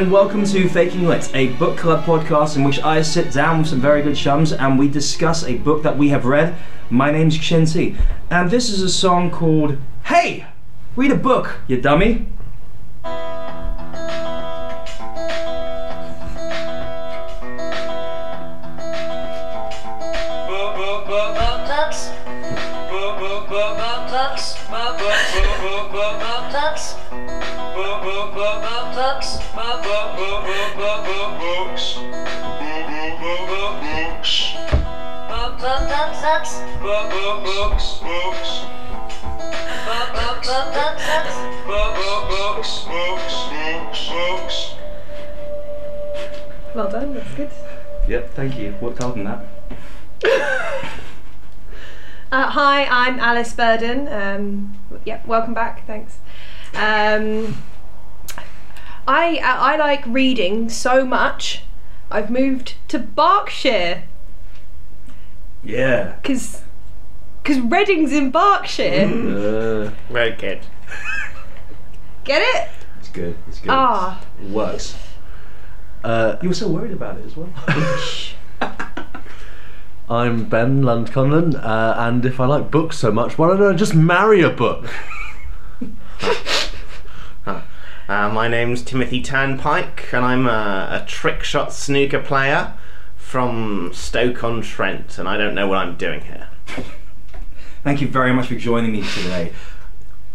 And welcome to Faking Lit, a book club podcast in which I sit down with some very good chums and we discuss a book that we have read. My name's Chinty, and this is a song called Hey! Read a book, you dummy! Thank you. Worked hard on that. Uh, hi, I'm Alice Burden. Um, yep, welcome back. Thanks. Um, I I like reading so much. I've moved to Berkshire Yeah. because because Reading's in Berkshire. Uh, Very good. Get it? it's good. It's good. Ah, It works. Uh, You were so worried about it as well. I'm Ben Lundconlon, uh, and if I like books so much, why don't I just marry a book? Uh, my name's Timothy Turnpike, and I'm a, a trick shot snooker player from Stoke on Trent, and I don't know what I'm doing here. Thank you very much for joining me today.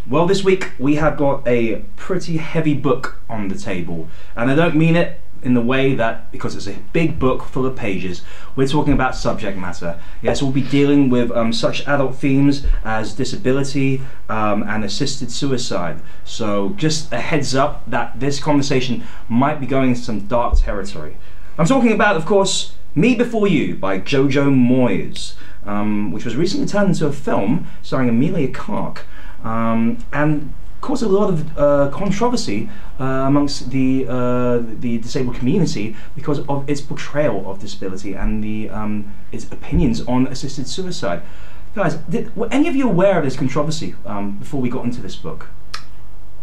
Well, this week we have got a pretty heavy book on the table, and I don't mean it in the way that because it's a big book full of pages, we're talking about subject matter. Yes, we'll be dealing with um, such adult themes as disability um, and assisted suicide. So, just a heads up that this conversation might be going into some dark territory. I'm talking about, of course, Me Before You by Jojo Moyes, um, which was recently turned into a film starring Emilia Clarke, um, and caused a lot of uh, controversy uh, amongst the uh, the disabled community because of its portrayal of disability and the um, its opinions on assisted suicide. Guys, did, were any of you aware of this controversy um, before we got into this book?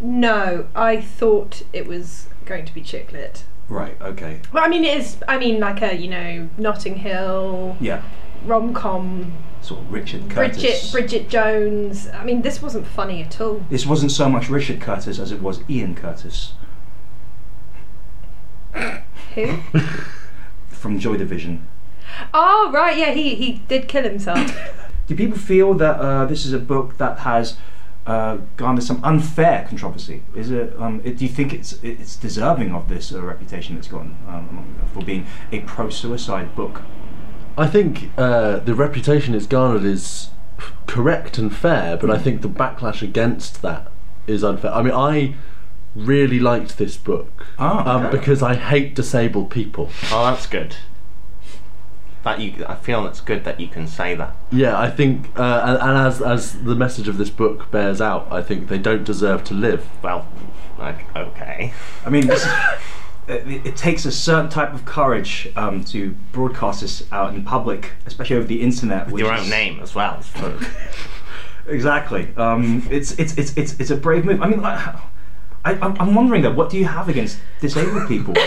no, I thought it was going to be chick lit. Right. Okay. Well, I mean, it is. I mean, like a you know Notting Hill Yeah. Rom com. Sort of Richard Curtis. Bridget Bridget Jones. I mean, this wasn't funny at all. This wasn't so much Richard Curtis as it was Ian Curtis Who? from Joy Division. Oh right, yeah, he he did kill himself. Do people feel that uh, this is a book that has uh, garnered some unfair controversy? Is it? Um, it do you think it's it's deserving of this uh, reputation it's gotten um, for being a pro-suicide book? I think uh, the reputation it's garnered is correct and fair, but I think the backlash against that is unfair. I mean, I really liked this book Ah, um, because I hate disabled people. Oh, that's good. That you, I feel it's good that you can say that. Yeah, I think, uh, and, and as as the message of this book bears out, I think they don't deserve to live. Well, like, okay. I mean, this is, it, it takes a certain type of courage um, to broadcast this out in public, especially over the internet. With which your is- own name as well. Exactly. Um, it's, it's it's it's it's a brave move. I mean, I, I I'm wondering though, what do you have against disabled people?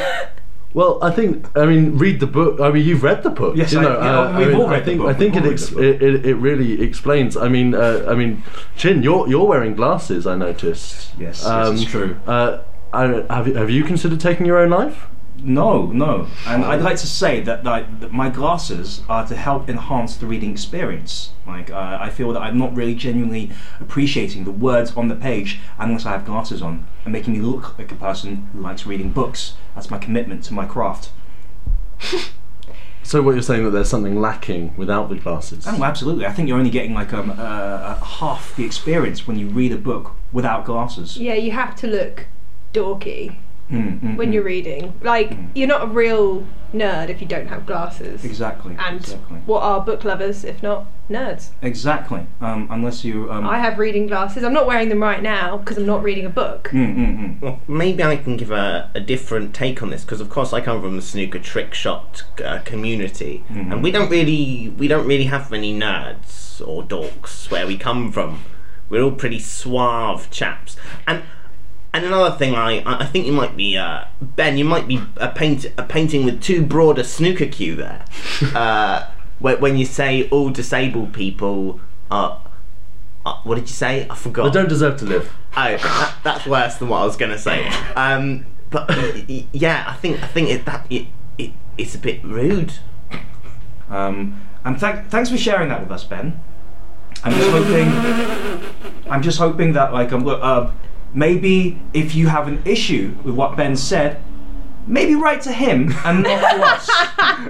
Well, I think I mean read the book. I mean you've read the book. Yes, you I- know, yeah, uh, we've I mean, all read I the think book, I think it, ex- it, it it really explains. I mean uh, I mean Chin, you're you're wearing glasses. I noticed. Yes, yes, Um, it's true. Uh, I, have you, have you considered taking your own life? No, no. And I'd like to say that, like, that my glasses are to help enhance the reading experience. Like, uh, I feel that I'm not really genuinely appreciating the words on the page unless I have glasses on and making me look like a person who likes reading books. That's my commitment to my craft. So what you're saying that there's something lacking without the glasses? Oh, absolutely. I think you're only getting like um, uh, uh, half the experience when you read a book without glasses. yeah, you have to look dorky Mm, mm, when mm. you're reading. Like, Mm. you're not a real nerd if you don't have glasses. Exactly. And exactly. what are book lovers if not nerds? Exactly. Um, unless you. Um, I have reading glasses. I'm not wearing them right now because I'm not reading a book. mm, mm, mm. Well, maybe I can give a, a different take on this because, of course, I come from the snooker trick shot uh, community, Mhm. and we don't really we don't really have many nerds or dorks where we come from. We're all pretty suave chaps, and And another thing, I I think you might be uh, Ben. You might be a paint a painting with too broad a snooker cue there. uh, when, when you say all disabled people are, uh, what did you say? I forgot. They don't deserve to live. Oh, that, that's worse than what I was going to say. Um, but yeah, I think I think it, that it, it it's a bit rude. Um, and thank, thanks for sharing that with us, Ben. I'm just hoping. I'm just hoping that, like, um, look, uh, maybe if you have an issue with what Ben said, maybe write to him and not to us.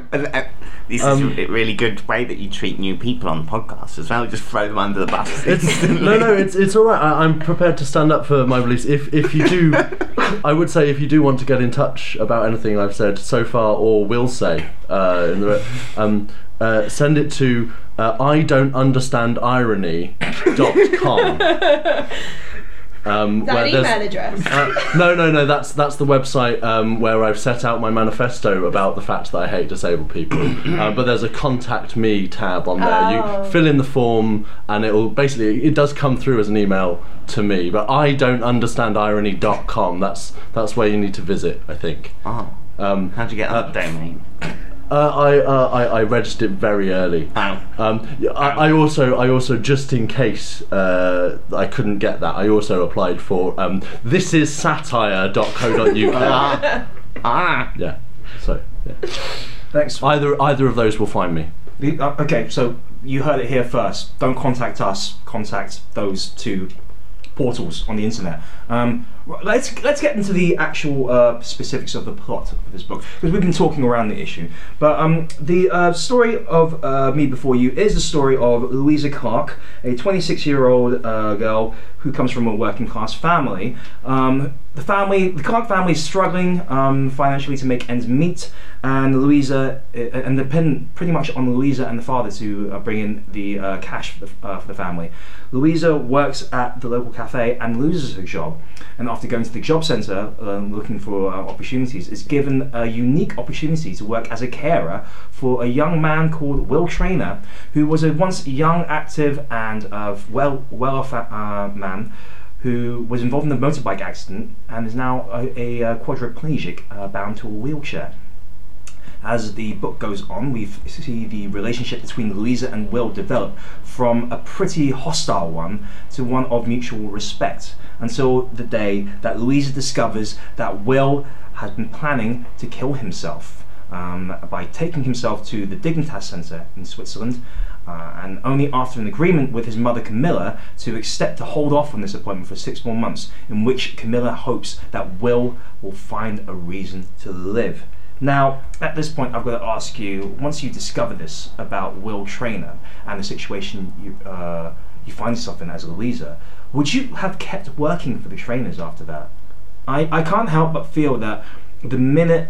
And, uh, This Um, is a really good way that you treat new people on the podcast as well. Just throw them under the bus. It's, no, no, it's it's all right. I, I'm prepared to stand up for my beliefs. If if you do, I would say if you do want to get in touch about anything I've said so far or will say, uh, in the, um, uh, send it to uh, I don't understand irony.com. Um, Is that where an there's- email address? uh, no, no, no. That's that's the website um, where I've set out my manifesto about the fact that I hate disabled people. uh, but there's a contact me tab on there. Oh. You fill in the form, and it will basically it does come through as an email to me. But I don't understand irony.com. That's that's where you need to visit. I think. Oh, Um, how'd you get that domain? Uh, I, uh, I I registered very early. Um, yeah, I, I also, I also, just in case uh, I couldn't get that, I also applied for um, this is satire.co.uk. ah, ah. yeah, so yeah. Thanks. either either of those will find me. The- uh, okay, so you heard it here first. Don't contact us. Contact those two portals on the internet. Um, let's let's get into the actual uh, specifics of the plot of this book because we've been talking around the issue. But um, the uh, story of uh, Me Before You is the story of Louisa Clark, a 26-year-old uh, girl who comes from a working class family. Um, the family, the Clark family, is struggling um, financially to make ends meet, and Louisa uh, and depend pretty much on Louisa and the father to uh, bring in the uh, cash for the, uh, for the family. Louisa works at the local cafe and loses her job, and after going to the job centre um, looking for uh, opportunities, is given a unique opportunity to work as a carer for a young man called Will Traynor, who was a once young, active, and uh, well well off uh, man who was involved in a motorbike accident and is now a, a, uh quadriplegic uh, bound to a wheelchair. As the book goes on, we see the relationship between Louisa and Will develop from a pretty hostile one to one of mutual respect until the day that Louisa discovers that Will has been planning to kill himself um, by taking himself to the Dignitas Centre in Switzerland uh, and only after an agreement with his mother Camilla to accept to hold off on this appointment for six more months, in which Camilla hopes that Will will find a reason to live. Now, at this point, I've got to ask you: once you discover this about Will Traynor and the situation you uh, you find yourself in as a Louisa, would you have kept working for the Traynors after that? I, I can't help but feel that the minute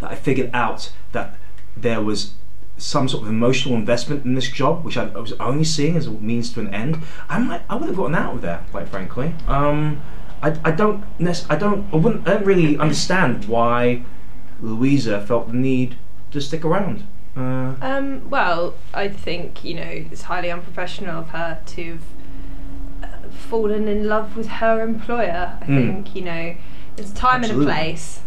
that I figured out that there was some sort of emotional investment in this job, which I, was only seeing as a means to an end, I might I would have gotten out of there, quite frankly. Um, I, I don't I don't I wouldn't I don't really understand why Louisa felt the need to stick around. Uh, Um, well, I think you know it's highly unprofessional of her to have uh, fallen in love with her employer. I Mm. think you know there's a time Absolutely. and a place,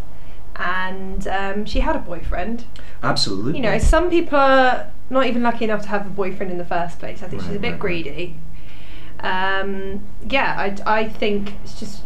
and um, she had a boyfriend. absolutely. You know, some people are not even lucky enough to have a boyfriend in the first place. I think she's a bit right, right. greedy. Um, yeah, I, I think it's just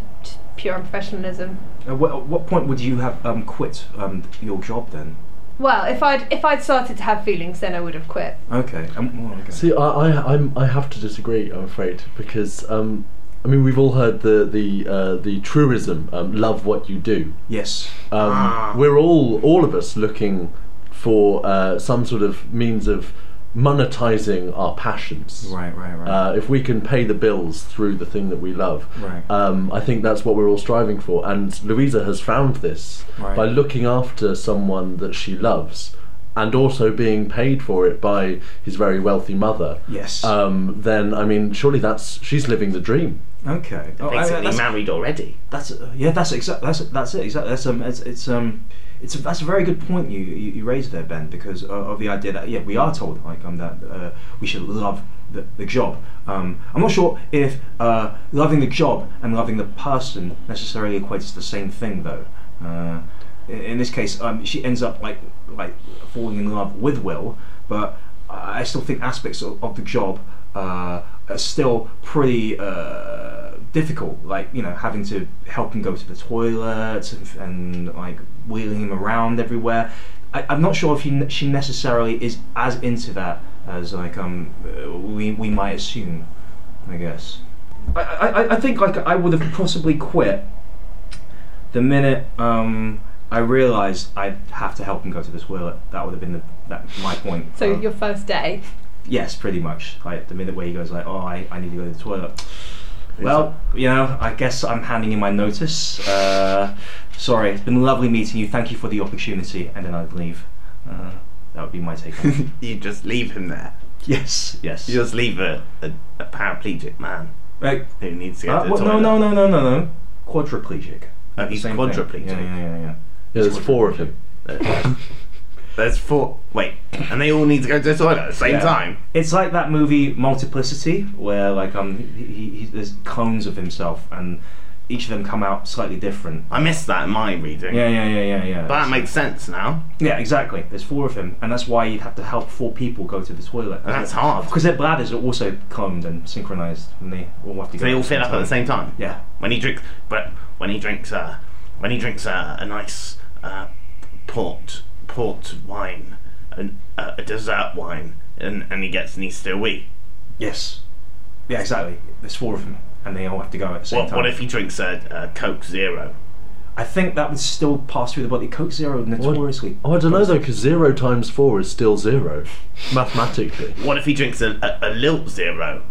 pure unprofessionalism. At what, at what point would you have um, quit um, your job then? Well, if I'd if I'd started to have feelings, then I would have quit. Okay. Um, well, okay. See, I, I, I'm, I have to disagree. I'm afraid because um, I mean we've all heard the the uh, the truism, um, "Love what you do." yes. Um, Ah. We're all all of us looking for uh, some sort of means of monetizing our passions. Right. Right. Right. Uh, if we can pay the bills through the thing that we love, Right. um, I think that's what we're all striving for. And Louisa has found this Right. by looking after someone that she loves, and also being paid for it by his very wealthy mother. yes. Um, then I mean, surely that's she's living the dream. okay. Oh, I- Basically that's- married already. That's uh, yeah. That's exactly. That's that's it. Exactly. That's um. It's, it's um. It's a, that's a very good point you, you, you raised there, Ben, because uh, of the idea that yeah we are told like um that uh, we should love the, the job. Um, I'm not sure if uh, loving the job and loving the person necessarily equates to the same thing, though. Uh, in, in this case, um, she ends up like like falling in love with Will, but I still think aspects of, of the job uh, are still pretty uh, difficult. Like you know, having to help him go to the toilet and, and like wheeling him around everywhere. I, I'm not sure if he, she necessarily is as into that as like um uh, we we might assume. I guess. I, I, I think like I would have possibly quit the minute um, I realised I'd have to help him go to the toilet. That would have been the, that my point. So Um, your first day. Yes, pretty much. Like the minute where he goes like, "Oh, I, I need to go to the toilet." Well, you know, I guess I'm handing in my notice. Uh, sorry, it's been lovely meeting you. Thank you for the opportunity, and then I'd leave. Uh, that would be my take. you just leave him there. yes, yes. You just leave a, a, a paraplegic man Right. who needs to go Uh, to the what- toilet. no, no, no, no, no, no. Quadriplegic. Oh, he's quadriplegic. Yeah, yeah, yeah, yeah. Yeah, there's four of him. There's four. Wait, and they all need to go to the toilet at the same Yeah. time. It's like that movie Multiplicity, where like um he, he, he, there's clones of himself, and each of them come out slightly different. I missed that in my reading. Yeah, yeah, yeah, yeah, yeah. But that makes sense now. yeah, exactly. There's four of him, and that's why you'd have to help four people go to the toilet. And that's hard. because their bladders are also cloned and synchronized, and they all have to So go. they all fit up at the same time. Yeah. When he drinks, but when he drinks, uh, when he drinks uh, a nice uh, port port wine, an, uh, a dessert wine, and, and he gets needs to wee. Yes. Yeah, exactly. There's four of them, and they all have to go at the same What, time. what if he drinks a, a Coke Zero? I think that would still pass through the body. Coke Zero notoriously. Oh, I don't know though, because zero times four is still zero, mathematically. What if he drinks a, a, a Lilt Zero?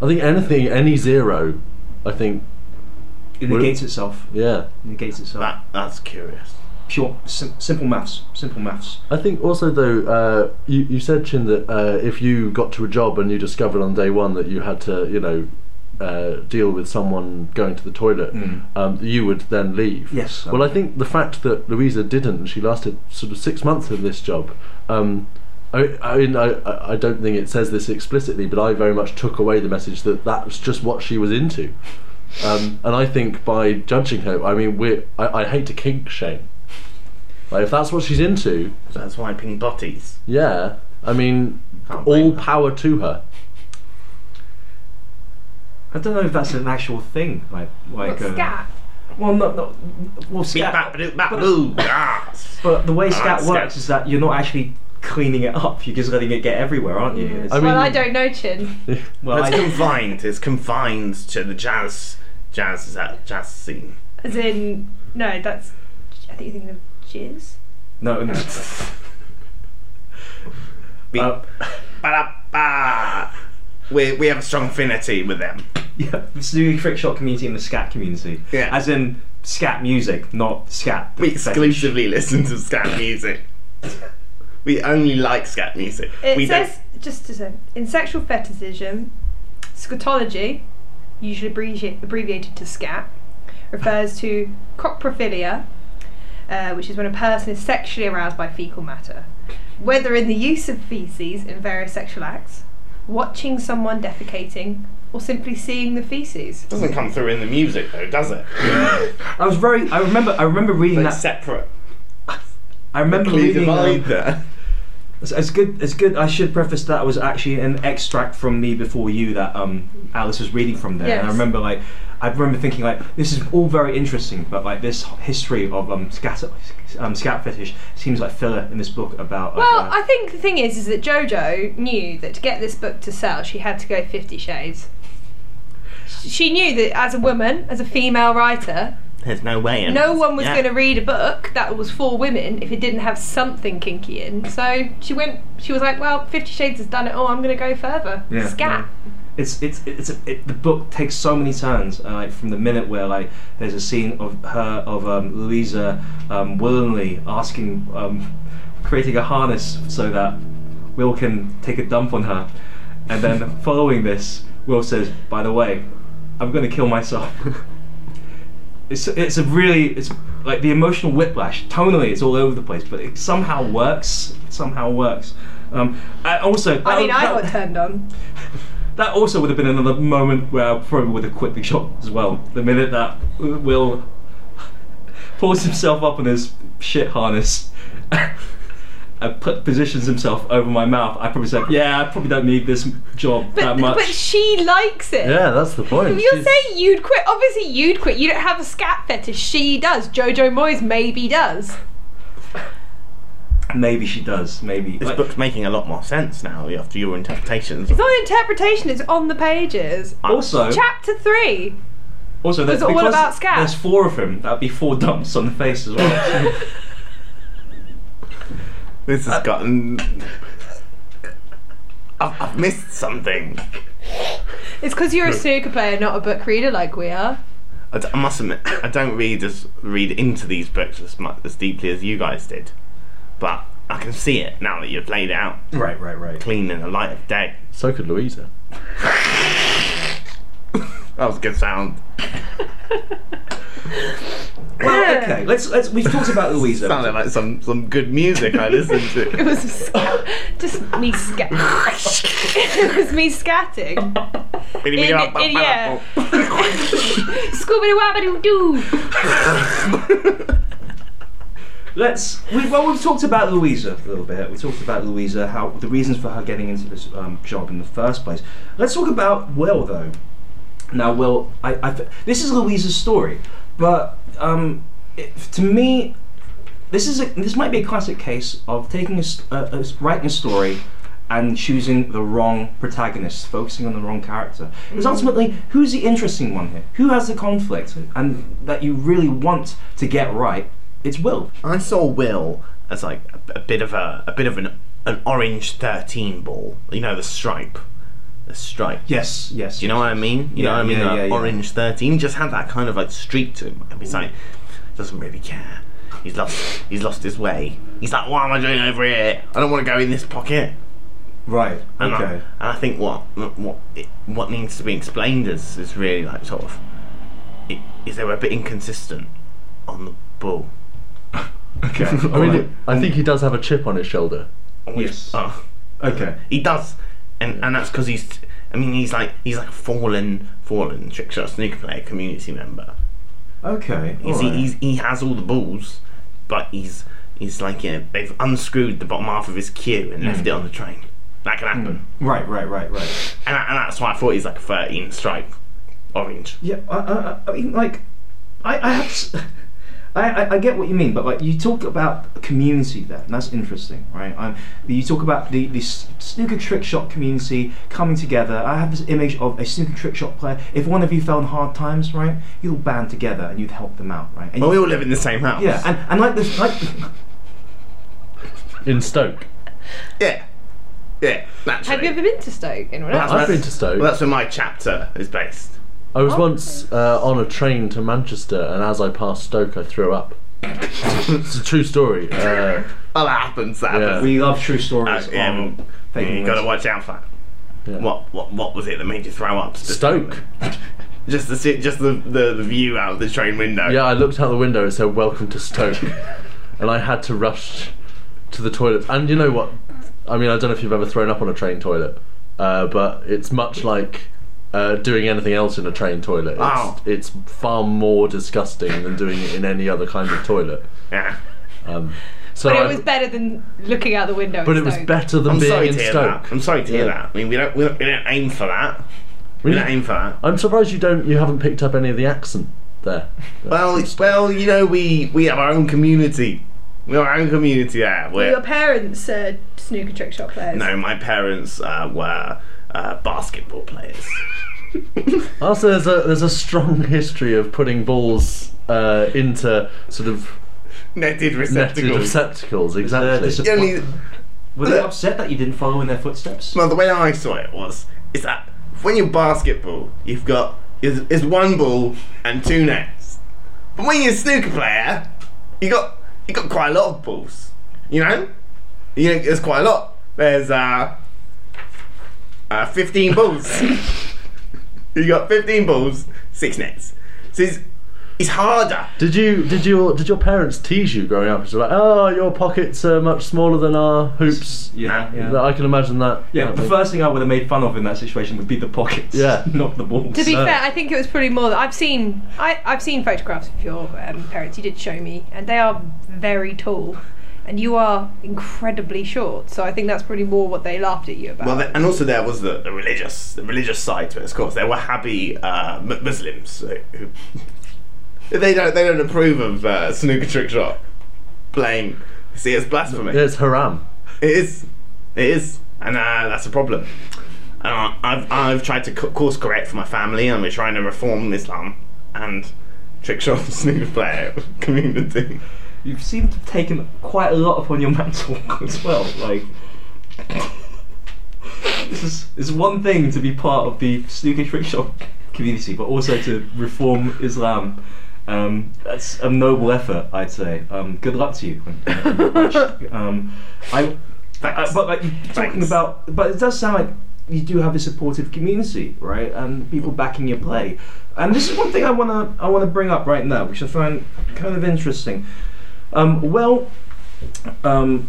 I think anything, any zero, I think, It negates itself. yeah. It negates itself. That that's curious. Pure, sim- simple maths. Simple maths. I think also though, uh, you you said Chin that uh, if you got to a job and you discovered on day one that you had to, you know, uh, deal with someone going to the toilet, Mm. um, you would then leave. Yes. Well, I think the fact that Louisa didn't, she lasted sort of six months in this job. Um, I, I mean, I, I don't think it says this explicitly, but I very much took away the message that that's just what she was into. Um, and I think by judging her, I mean, we're, I, I hate to kink shame. Like, if that's what she's into, That's wiping botties. yeah, I mean, Can't all her. power to her. I don't know if that's an actual thing. Like, like. What, uh, scat? Well, not not. Well, Beep, scat. bap, ba-doo, bap, boo, yes. But the way I scat works scat. is that you're not actually cleaning it up. You're just letting it get everywhere, aren't you? Yeah. It's- I mean- well, I don't know, Chin. well, it's I, confined. It's confined to the jazz, jazz, that jazz scene. As in, no, that's. I think you're thinking of jizz. no, no. Beep, Uh, ba-da-ba. We we have a strong affinity with them. yeah, it's the trick shot community and the scat community. Yeah. As in scat music, not scat. We fetish. exclusively listen to scat music. We only like scat music. It we says, just to say, in sexual fetishism, scatology, usually abbreviated to scat, refers to coprophilia, uh, which is when a person is sexually aroused by fecal matter, whether in the use of feces in various sexual acts, watching someone defecating, or simply seeing the feces. don't doesn't come through in the music though, does it? I was very. I remember. I remember reading They're that. separate. I remember Clear reading. divide um, there. It's, it's good. It's good. I should preface that was actually an extract from Me Before You that um, Alice was reading from there. And I Yes. remember like I remember thinking like this is all very interesting, but like this history of um, scat um, scat fetish seems like filler in this book about. Well, uh, I think the thing is, is that JoJo knew that to get this book to sell, she had to go Fifty Shades. She knew that as a woman, as a female writer, There's no way. in no one was Yeah. going to read a book that was for women if it didn't have something kinky in. So she went. She was like, "Well, Fifty Shades has done it all. I'm going to go further." Yeah, Scat. It's it's it's a, it, the book takes so many turns uh, like from the minute where like there's a scene of her of um, Louisa um, willingly asking um, creating a harness so that Will can take a dump on her. And then following this Will says by the way I'm going to kill myself. It's it's a really it's like the emotional whiplash tonally it's all over the place but it somehow works it somehow works. Um, I also I mean, I got turned on. that also would have been another moment where I probably would have quit the job as well. The minute that Will pulls himself up in his shit harness and put, positions himself over my mouth, I probably said, "Yeah, I probably don't need this job But, that much." but she likes it. Yeah, that's the point. You're She's- saying you'd quit. Obviously, you'd quit. You don't have a scat fetish. She does. Jojo Moyes maybe does. Maybe she does. Maybe. This Like- book's making a lot more sense now after your interpretations. It's not an interpretation. It's on the pages. Ah. also, Chapter three. also, there's, all because about scat. There's four of him. That'd be four dumps on the face as well. This has gotten. I've, I've missed something. It's because you're a snooker player, not a book reader like we are. I, d- I must admit, I don't read as read into these books as much as deeply as you guys did, but I can see it now that you've laid it out right, right, right. clean in the light of day. So could Louisa. That was a good sound. Well, okay. Let's let's. We've talked about Louisa. Sounded like some some good music I listened to. It to. was sca- just me scat. it was me scatting. In, in, yeah. Scooby Doo Wabbadoo Doo. Let's. We, well, we've talked about Louisa a little bit. We talked about Louisa, how the reasons for her getting into this um, job in the first place. Let's talk about Will, though. Now, Will, I, I this is Louisa's story, but um, it, to me, this is a, this might be a classic case of taking a, a- a writing a story and choosing the wrong protagonist, focusing on the wrong character. Because ultimately, who's the interesting one here? Who has the conflict and that you really want to get right? It's Will. I saw Will as like a, a bit of a a bit of an an orange thirteen ball. You know the stripe, the stripe. Yes, yes. Do you know what I mean? You know what I mean? yeah, yeah, yeah. Orange 13 just had that kind of like streak to him. And he's like, doesn't really care. He's lost. He's lost his way. He's like, what am I doing over here? I don't want to go in this pocket. Right. And, I, Okay. and I think what what it, what needs to be explained is is really like sort of i- is they were a bit inconsistent on the ball. Okay. I mean, I think he does have a chip on his shoulder. Oh, yes. Oh, Okay. he does, and and that's because he's. I mean, he's like he's like a fallen fallen trick shot snooker player community member. Okay. He's, alright. he's, he has all the balls, but he's he's like you know, they've unscrewed the bottom half of his cue and left mm. it on the train. That can happen, mm. Right. Right. Right. Right. and, and that's why I thought he's like a thirteen stripe, orange. Yeah. I, I, I mean, like, I, I have. s- I, I, I get what you mean, but like you talk about a community there, and that's interesting, right? Um, you talk about the, the snooker trick shot community coming together. I have this image of a snooker trick shot player. If one of you fell in hard times, right, you'd all band together and you'd help them out, right? And But we all live in the same house. yeah, and, and like this, like In Stoke. yeah, yeah. Naturally. Have you ever been to Stoke? Anyone Well, else? that's I've been to Stoke. Well, that's where my chapter is based. I was Oh. once uh, on a train to Manchester, and as I passed Stoke, I threw up. it's a true story. Uh, Well, that happens. That Yeah. happens. we love true Uh, stories. yeah, on well, fake you got to watch out for that. yeah. What what what was it that made you throw up? Stoke. Just the si- just the, the the view out of the train window. Yeah, I looked out the window. It said "Welcome to Stoke," and I had to rush to the toilet. And you know what? I mean, I don't know if you've ever thrown up on a train toilet, uh, but it's much like uh, doing anything else in a train toilet. It's, Oh. it's far more disgusting than doing it in any other kind of toilet. Yeah. Um, so But I- it was better than looking out the window. but in it was Stoke. better than I'm being sorry in to hear Stoke. that. I'm sorry to hear Yeah. that. I mean, we don't we don't, we don't aim for that. We don't aim for that. I'm surprised you don't. You haven't picked up any of the accent there. Well, it's, well, you know, we we have our own community. We have our own community there. Were your Where parents uh, snooker trick shot players? no, my parents uh, were uh, basketball players. Also, there's a there's a strong history of putting balls uh, into sort of Netted netted receptacles. receptacles. Uh, Exactly. dis- The only- Were they upset that you didn't follow in their footsteps? Well, the way I saw it was is that when you're basketball, you've got is is one ball and two nets. But when you're a snooker player, you got you got quite a lot of balls. You know, you know, there's quite a lot. There's uh, uh 15 balls. you got 15 balls, six nets. So it's, It's harder. Did you did your did your parents tease you growing up? It's like, oh, your pockets are much smaller than our hoops. Yeah, Yeah. yeah. I can imagine that. Yeah, That the makes- first thing I would have made fun of in that situation would be the pockets. Yeah. not the balls. To be No. fair, I think it was probably more that I've seen. I, I've seen photographs of your um, parents. You did show me, and they are very tall, and you are incredibly short. So I think that's probably more what they laughed at you about. Well, th- and also there was the, the religious the religious side to it. Of course, there were Wahhabi uh, M- Muslims who they don't they don't approve of uh, snooker trick shot playing. See, it's blasphemy. It's haram. It is. It is. And uh, that's a problem. And I- I've, I've tried to co- course correct for my family and we're trying to reform Islam and trick shot snooker player community. You seem to have taken quite a lot upon your mantle as well. Like, this is it's one thing to be part of the snooker trick shot community, but also to reform Islam. Um, that's a noble effort, I'd say. Um, good luck to you. um, I, Thanks. uh, but like you're talking Thanks. about, but it does sound like you do have a supportive community, right? And people backing your play. And this is one thing I wanna I wanna bring up right now, which I find kind of interesting. Um, well, um,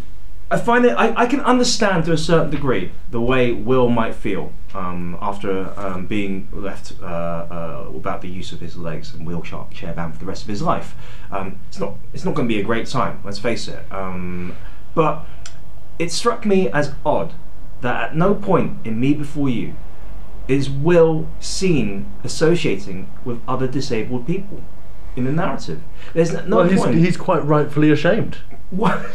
I find it. I, I can understand to a certain degree the way Will might feel um, after um, being left uh, uh, without the use of his legs and wheelchair bound for the rest of his life. Um, it's not. It's not going to be a great time. Let's face it. Um, but it struck me as odd that at no point in Me Before You is Will seen associating with other disabled people in the narrative. There's no well, he's, point. he's quite rightfully ashamed. What?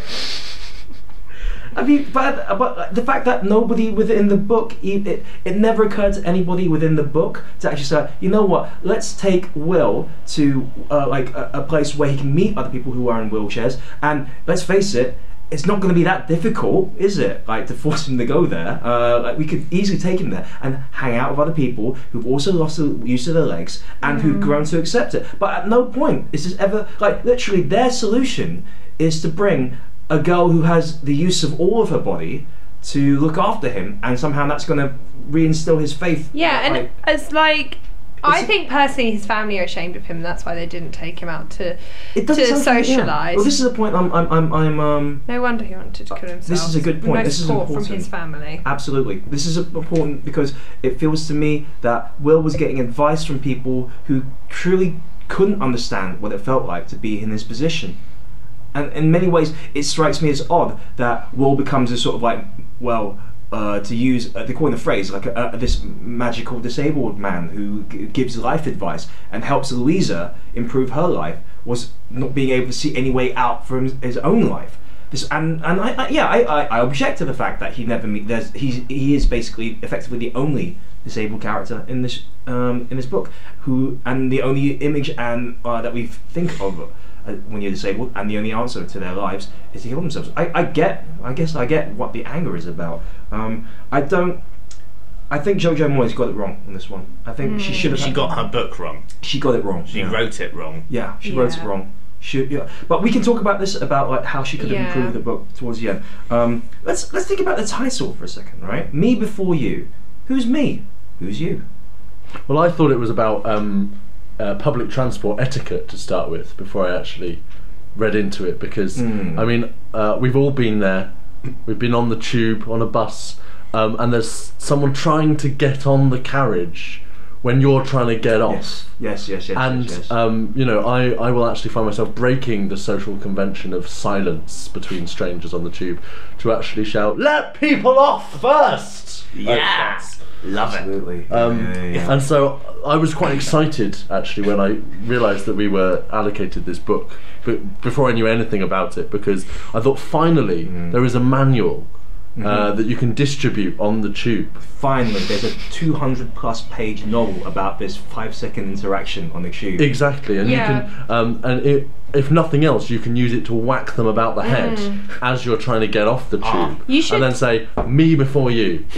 I mean, but but the fact that nobody within the book, it, it never occurred to anybody within the book to actually say, you know what, let's take Will to uh, like a, a place where he can meet other people who are in wheelchairs, and let's face it. It's not going to be that difficult, is it? Like to force him to go there. Uh, like we could easily take him there and hang out with other people who've also lost the use of their legs and who've grown to accept it. But at no point is this ever like literally their solution is to bring a girl who has the use of all of her body to look after him, and somehow that's going to reinstill his faith. yeah, and it's like. I think personally his family are ashamed of him. That's why they didn't take him out to it to sound like- yeah. socialise. Well, this is a point. I'm, I'm, I'm, I'm um, No wonder he wanted to kill himself. this is a good point. No This is support from important. his family. Absolutely. This is important because it feels to me that Will was getting advice from people who truly couldn't understand what it felt like to be in his position. And in many ways, it strikes me as odd that Will becomes a sort of like, well, uh, to use, uh, they him the phrase, like a, a, this magical disabled man who g- gives life advice and helps Louisa improve her life, was not being able to see any way out from his, his own life. This, and and I, I yeah I, I, I object to the fact that he never meet there's he's he is basically effectively the only disabled character in this um, in this book who and the only image and uh, that we think of uh, when you're disabled and the only answer to their lives is to kill themselves. I, I get I guess I get what the anger is about. Um, I don't. I think Jojo Moyes got it wrong on this one. I think she should have. She got her book wrong. She got it wrong. She yeah. wrote it wrong. Yeah, she wrote it wrong. She, yeah. But we can talk about this about like how she could have Yeah. improved the book towards the end. Um, let's let's think about the title for a second, right? Me before you. Who's me? Who's you? Well, I thought it was about um, uh, public transport etiquette to start with before I actually read into it because Mm. I mean uh, we've all been there. We've been on the tube, on a bus, um, and there's someone trying to get on the carriage when you're trying to get off. Yes, yes, yes, yes. And yes, yes. um, you know, I, I will actually find myself breaking the social convention of silence between strangers on the tube to actually shout, "Let people off first! Yes. Love it. Absolutely. Um, Yeah, yeah, yeah. And so I was quite excited actually when I realised that we were allocated this book, but before I knew anything about it, because I thought finally Mm. there is a manual uh, Mm-hmm. that you can distribute on the tube. Finally, there's a 200 plus page novel about this five second interaction on the tube. Exactly, and Yeah. you can, um, and it, if nothing else, you can use it to whack them about the head as you're trying to get off the tube, Ah. You should- and then say "me before you."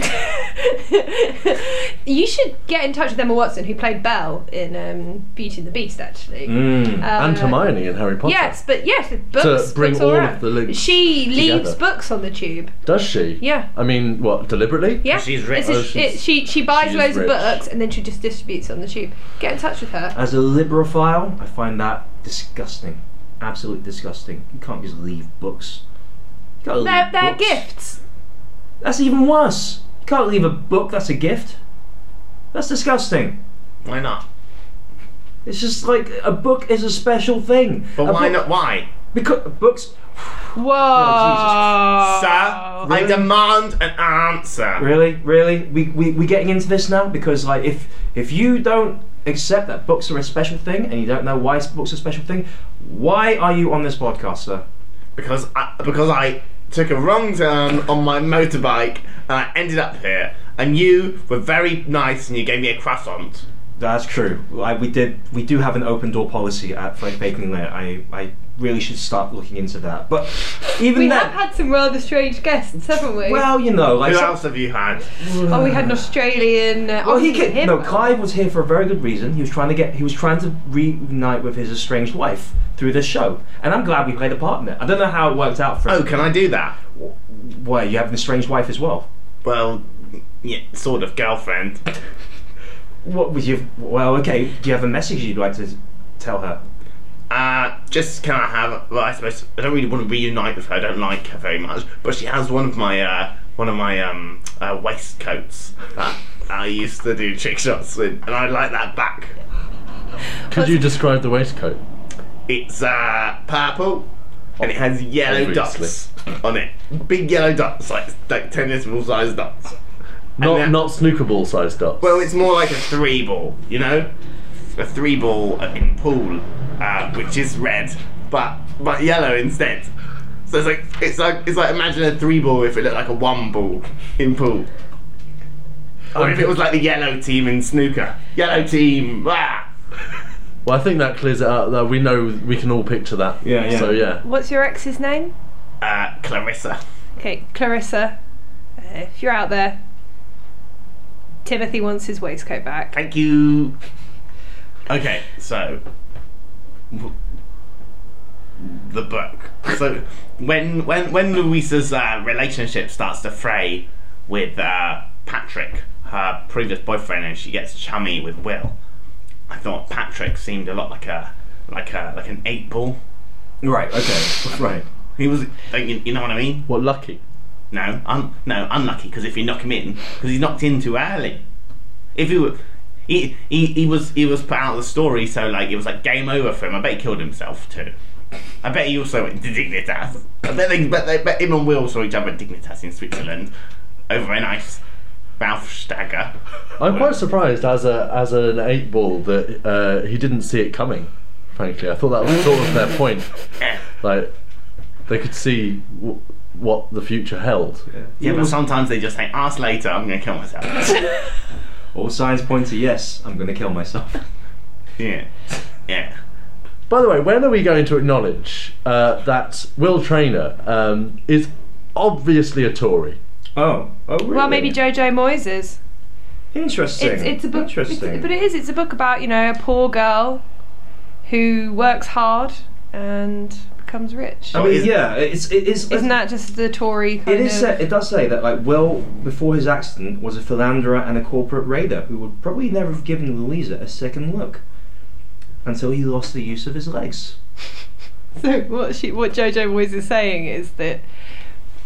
You should get in touch with Emma Watson, who played Belle in um, Beauty and the Beast, actually. Mm. Uh, and Hermione in Harry Potter. Yes, but yes, with books. bring books all all of around. the links She leaves together. books on the tube. Does she? Yeah. I mean, what, deliberately? Yeah, She's rich. It's a- Oh, she's- it- she she buys she loads rich. of books and then she just distributes it on the tube. Get in touch with her. As a librophile, I find that disgusting. Absolutely disgusting. You can't just leave books. You can't They're, leave they're books. gifts. That's even worse. You can't leave a book that's a gift. That's disgusting. Why not? It's just like a book is a special thing. But A why book- not? Why? Because books. Whoa! Oh, Sir, I Really? demand an answer. Really, really, we we we getting into this now because like if if you don't accept that books are a special thing and you don't know why books are a special thing, why are you on this podcast, sir? Because I, because I took a wrong turn on my motorbike and I ended up here. And you were very nice and you gave me a croissant. That's true. I, we did. We do have an open door policy at Fake Bacon Layer. I I really should start looking into that. But even We then, have had some rather strange guests, haven't we? well, you know, like Who some- else have you had? oh, we had an Australian. Uh, Well, he could, him. no. Clive was here for a very good reason. He was trying to get. He was trying to reunite with his estranged wife through this show, and I'm glad we played a part in it. I don't know how it worked out for. Oh, him. can I do that? Why you have an estranged wife as well? Well, yeah, sort of girlfriend. What would you? Well, okay. Do you have a message you'd like to tell her? Uh, just can I have? Well, I suppose I don't really want to reunite with her. I don't like her very much, but she has one of my uh, one of my um, uh, waistcoats that I used to do trick shots with, and I like that back. Could you describe the waistcoat? It's uh, purple, and it has yellow dots on it. Big yellow dots, like like tennis ball sized dots. Not not snooker ball sized dots. Well, it's more like a three ball, you know, a three ball in pool, uh, which is red, but but yellow instead. So it's like it's like it's like imagine a three ball if it looked like a one ball in pool, or if it was like the yellow team in snooker. Yellow team, ah. well, I think that clears it up. That we know we can all picture that. Yeah, yeah. So yeah. What's your ex's name? uh, Clarissa. Okay, Clarissa. Uh, if you're out there, Timothy wants his waistcoat back. Thank you. Okay, so the book. So when when when Louisa's uh, relationship starts to fray with uh, Patrick, her previous boyfriend, and she gets chummy with Will, I thought Patrick seemed a lot like a like a like an eight ball. Right. Okay. Right. He was, you, you know what I mean? What lucky? No, un, no, unlucky because if you knock him in, because he's knocked in too early. If he were, he, he he was he was put out of the story, so like it was like game over for him. I bet he killed himself too. I bet he also went to Dignitas. I bet they bet they bet him and Will saw each other at Dignitas in Switzerland over a nice Ralph Stagger. I'm quite surprised as a as an eight ball that uh, he didn't see it coming. Frankly, I thought that was sort of their point. Yeah, Like they could see w- what the future held. yeah but sometimes they just say, "Ask later, I'm gonna kill myself." All signs point to yes. I'm going to kill myself. yeah, yeah. By the way, when are we going to acknowledge uh, that Will Traynor um, is obviously a Tory? Oh. Oh. Really? Well, maybe Jojo Moyes is. Interesting. It's, it's a book. It's, Interesting. but it is. It's a book about you know a poor girl who works hard and becomes rich. Oh, I Oh, mean, is- yeah. It's it is. Isn't that just the Tory kind It is. of? Say, it does say that like Will before his accident was a philanderer and a corporate raider who would probably never have given Louisa a second look until he lost the use of his legs. So what she, what Jojo Moyes is saying is that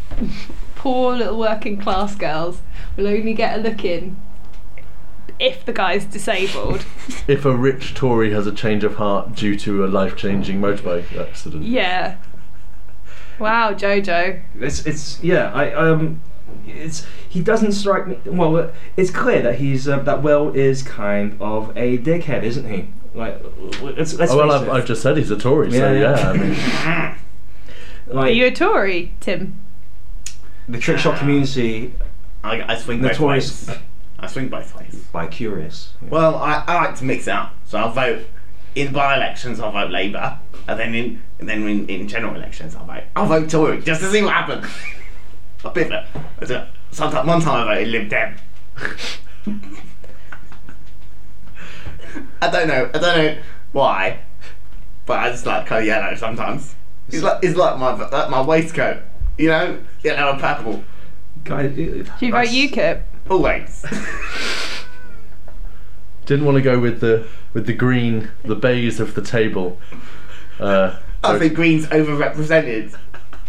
poor little working class girls will only get a look in if the guy's disabled. If a rich Tory has a change of heart due to a life changing motorbike accident. yeah. Wow, Jojo. It's it's yeah. I um. It's he doesn't strike me. Well, it's clear that he's uh, that Will is kind of a dickhead, isn't he? Like, let's, let's Oh, well, face I've, it. I've just said he's a Tory, so Yeah, yeah. yeah. I mean, Are you a Tory, Tim? the trick shot community I, I swing both Notorious- ways. I swing both ways. by curious. Well, I, I like to mix it up. So I'll vote in by-elections. I'll vote Labour, and then in and then in, in general elections, I'll vote I'll vote Tory just to see what happens. I'll pivot. That's it. Sometimes one time I voted Lib Dem. I don't know. I don't know why, but I just like colour yellow sometimes. It's like it's like my like my waistcoat. You know, yellow and purple. Guys, Do you vote UKIP? Always. Didn't want to go with the with the green, the beige of the table. Uh, I so- think green's overrepresented.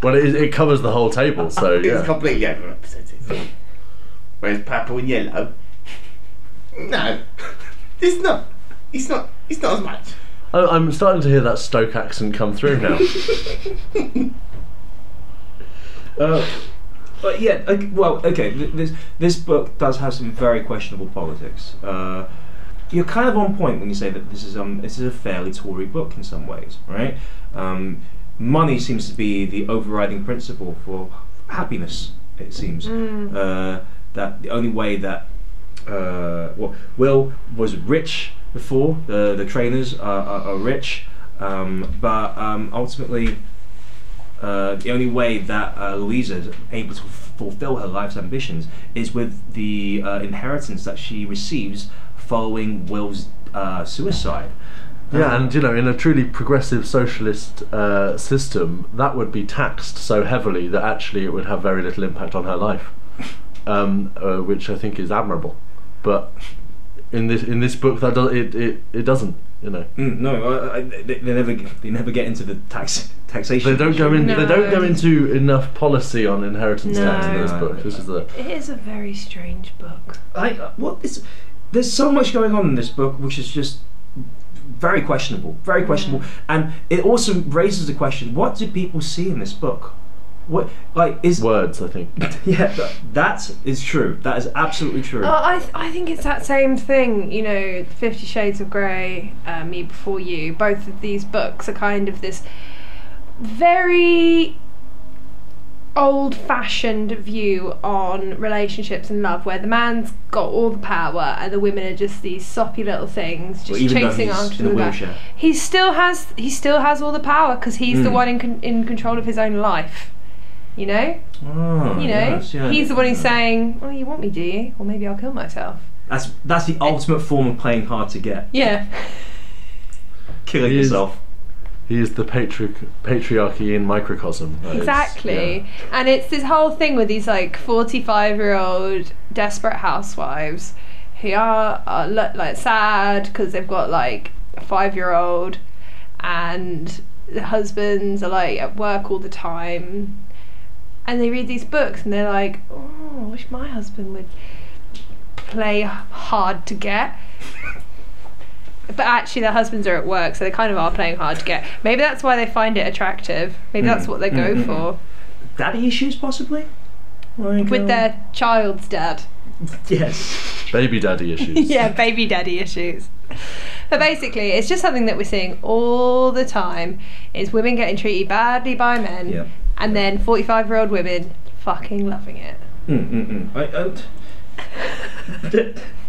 well, it, it covers the whole table, so It's yeah. completely overrepresented. Whereas purple and yellow, no, it's not. It's not. It's not as much. I, I'm starting to hear that Stoke accent come through now. Uh, but yeah, okay, well, okay. This this book does have some very questionable politics. Uh, you're kind of on point when you say that this is um this is a fairly Tory book in some ways, right? Um, money seems to be the overriding principle for happiness. It seems uh, that the only way that uh, well, Will was rich before the the Traynors are, are, are rich, um, but um, ultimately uh, the only way that uh, Louisa is able to f- fulfill her life's ambitions is with the uh, inheritance that she receives following Will's uh, suicide. Yeah, and you know, in a truly progressive socialist uh, system, that would be taxed so heavily that actually it would have very little impact on her life, um, uh, which I think is admirable. But in this in this book, that does it, it, it doesn't. You know, Mm, no, uh, I- they, they never they never get into the tax taxation. they don't go issue. in. They don't go into enough policy on inheritance tax in this book. This is the It is a very strange book. I uh, what is there's so much going on in this book which is just very questionable, very questionable, and it also raises the question: What do people see in this book? What like is words. I think. yeah that, that is true. That is absolutely true. Oh, I, th- I think it's that same thing, you know, Fifty Shades of Grey, uh, Me Before You. Both of these books are kind of this very old fashioned view on relationships and love, where the man's got all the power and the women are just these soppy little things, just Well, even though chasing he's after in the guy. wheelchair. He still has he still has all the power because he's the Mm. one in con- in control of his own life. You know, Oh, you know, yes, yeah. he's the one who's saying, "Well, you want me, do you? Or maybe I'll kill myself." That's that's the ultimate form of playing hard to get. Yeah. Killing He is- yourself. He is the patri- patriarchy in microcosm. That is- Exactly. yeah. And it's this whole thing with these like 45 year old desperate housewives who are, are lo- like sad because they've got like a five year old and the husbands are like at work all the time. And they read these books and they're like, oh, I wish my husband would play hard to get. But actually, their husbands are at work, so they kind of are playing hard to get. Maybe that's why they find it attractive. Maybe that's Mm. what they go Mm, mm, for Daddy issues, possibly. Like, with um, their child's dad. yes. Baby daddy issues. yeah, baby daddy issues. But basically, it's just something that we're seeing all the time: is women getting treated badly by men, Yeah. and then forty-five-year-old women fucking loving it. Mm, mm, mm. I, I,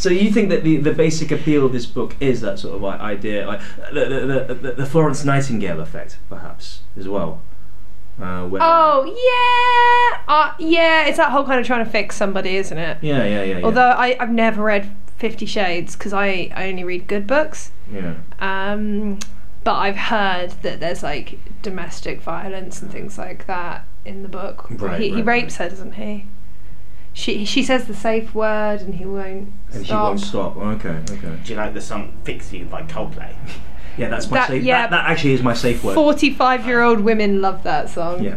so you think that the, the basic appeal of this book is that sort of idea, like the the, the, the Florence Nightingale effect, perhaps as well. Uh, Oh yeah, uh, yeah. It's that whole kind of trying to fix somebody, isn't it? Yeah, yeah, yeah. yeah. Although I, I've never read Fifty Shades because I, I only read good books. yeah. Um, but I've heard that there's like domestic violence and things like that in the book. Right, he, he right, rapes her, doesn't he? She she says the safe word and he won't And she won't stop. Okay, okay. Do you like the song "Fix You" by Coldplay? Yeah, that's my That- safe. yeah. That, that actually is my safe word. Forty-five-year-old women love that song. Yeah.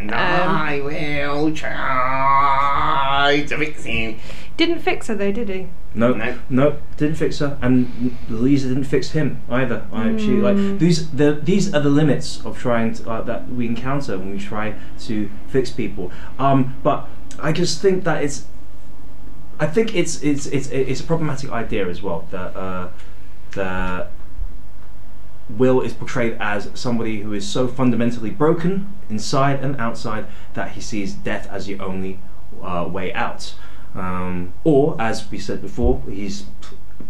And Um, I will try to fix you. Didn't fix her though, did he? No, No. no, didn't fix her, and Louisa didn't fix him either. I, she Hmm. like these. The, these are the limits of trying to, uh, that we encounter when we try to fix people. Um, but I just think that it's. I think it's it's it's it's a problematic idea as well that uh, that Will is portrayed as somebody who is so fundamentally broken inside and outside that he sees death as the only uh, way out. Um, or, as we said before, he's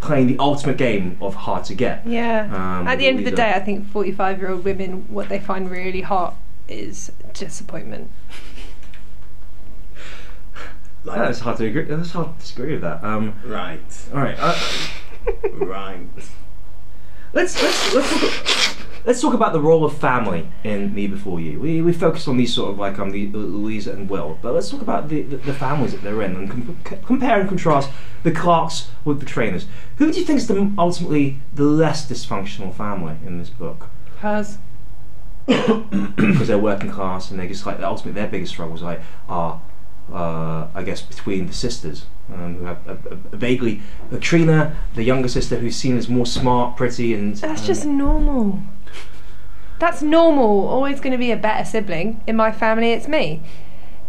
playing the ultimate game of hard to get. Yeah. Um, At the end of the day, I think forty-five-year-old women what they find really hot is disappointment. That's hard to agree. That's hard to disagree with that. Um, Right. all right. Uh, right. Let's let's let's talk, let's talk about the role of family in Me Before You. We we focused on these sort of like um the Louisa and Will, but let's talk about the the, the families that they're in and com- c- compare and contrast the Clarks with the Traynors. Who do you think is the ultimately the less dysfunctional family in this book? Hers. because they're working class and they're just like ultimately their biggest struggles like are uh, I guess between the sisters um, who have a, a, a vaguely uh, Treena the younger sister who's seen as more smart pretty and That's um, just normal. That's normal. Always going to be a better sibling. In my family, it's me.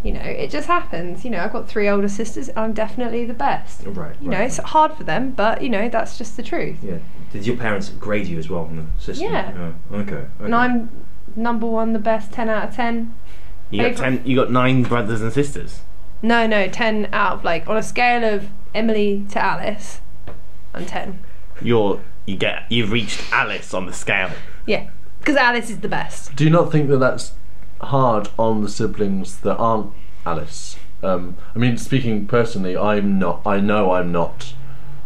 You know, it just happens. You know, I've got three older sisters. I'm definitely the best. right You know, right. it's hard for them, but you know, that's just the truth. yeah did your parents grade you as well on the system Yeah. Oh, okay, okay. And I'm number one, the best, ten out of ten. You got ten. You got nine brothers and sisters. No, no, ten out of like on a scale of Emily to Alice, I'm ten. You're you get you've reached Alice on the scale. Yeah, because Alice is the best. Do you not think that that's hard on the siblings that aren't Alice? Um, I mean, speaking personally, I'm not. I know I'm not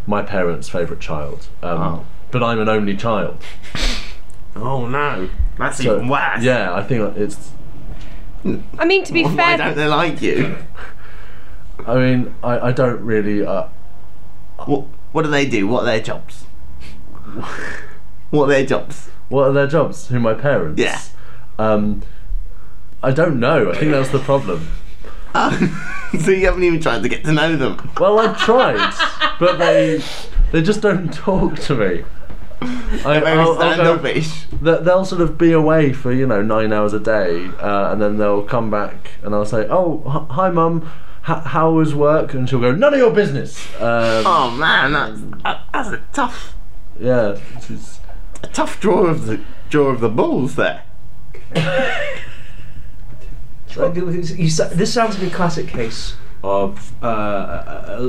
my parents' favourite child, um, Oh. but I'm an only child. Oh no, that's So, even worse. Yeah, I think it's. I mean, to be Why fair, don't they like you? I mean, I, I don't really. Uh, What What do they do? What are their jobs? what are their jobs? what are their jobs? Who my parents? Yeah. Um, I don't know. I think that's the problem. so you haven't even tried to get to know them. Well, I've tried, but they they just don't talk to me. I, Very I'll- I'll go- standoffish. They- They'll sort of be away for you know nine hours a day, uh, and then they'll come back, and I'll say, "Oh, h- hi, mum. H- how was work?" And she'll go, "None of your business." Um, Oh man, that's that's a tough Yeah, it's, it's, a tough draw of the draw of the balls there. Like, you- you sa- this sounds like a classic case of uh, a,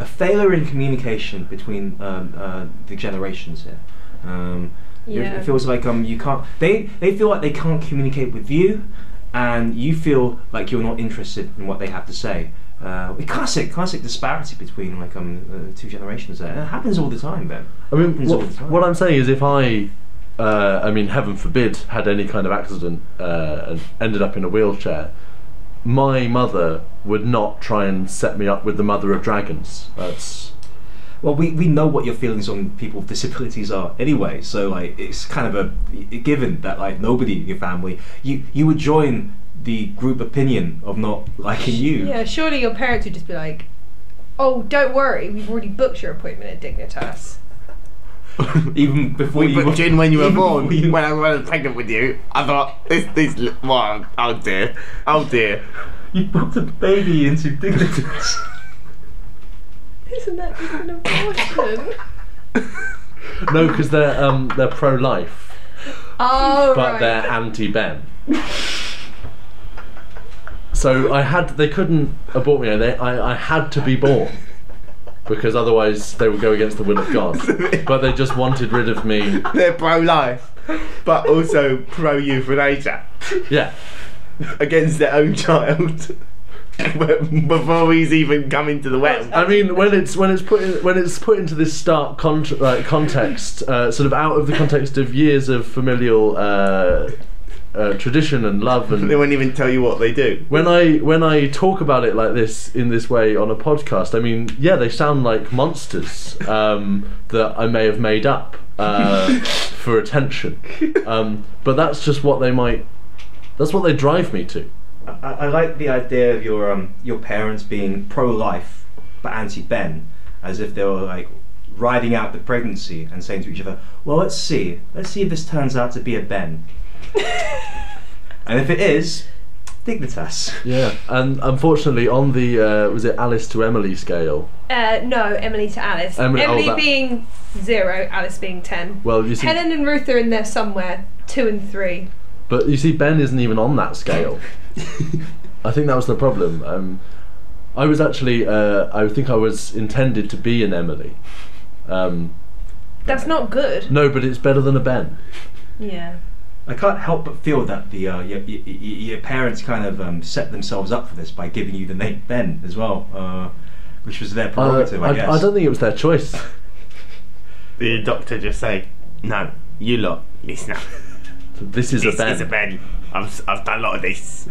a, a failure in communication between um, uh, the generations here. Um, it- Yeah. It feels like um you can't. They they feel like they can't communicate with you, and you feel like you're not interested in what they have to say. Uh, classic classic disparity between like um uh, two generations there. It happens all the time, Then I mean, what, all the time. what I'm saying is, if I, uh, I mean, heaven forbid, had any kind of accident uh, and ended up in a wheelchair, my mother would not try and set me up with the mother of dragons. That's Well, we, we know what your feelings on people with disabilities are anyway, so like it's kind of a, a given that like nobody in your family you you would join the group opinion of not liking you. yeah, surely your parents would just be like, "Oh, don't worry, we've already booked your appointment at Dignitas." Even before We you booked you in when you were born. you- When I was pregnant with you, I thought this this li- well, oh dear, oh dear. you booked a baby into Dignitas. Isn't that just an abortion? no, because they're um, they're pro-life, oh, but right. they're anti-Ben. So I had they couldn't abort me. They, I I had to be born because otherwise they would go against the will of God. But they just wanted rid of me. They're pro-life, but also pro-euthanasia Yeah. against their own child before he's even come into the world. I mean, when it's when it's put in, when it's put into this stark con- uh, context, uh, sort of out of the context of years of familial uh, uh, tradition and love, and They won't even tell you what they do. when I when I talk about it like this in this way on a podcast, I mean, yeah, they sound like monsters um, that I may have made up uh, for attention, um, but that's just what they might. That's what they drive me to. I, I like the idea of your um your parents being pro-life but anti-Ben, as if they were like riding out the pregnancy and saying to each other, "Well, let's see, let's see if this turns out to be a Ben." and if it is, Dignitas. Yeah, and unfortunately, on the uh, was it Alice to Emily scale, Uh, no, Emily to Alice. Emily- Emily, oh, being zero, Alice being ten. well, you see, Helen and Ruth are in there somewhere, two and three. But you see, Ben isn't even on that scale. I think that was the problem. Um, I was actually, uh, I think I was intended to be an Emily. Um, That's not good. no, but it's better than a Ben. Yeah. I can't help but feel that the uh, your, your, your parents kind of um, set themselves up for this by giving you the name Ben as well, uh, which was their Uh, prerogative, I, I, guess. I don't think it was their choice. the doctor just say, "No, you lot, listen up. This is This a Ben. is a Ben. I've I've done a lot of this.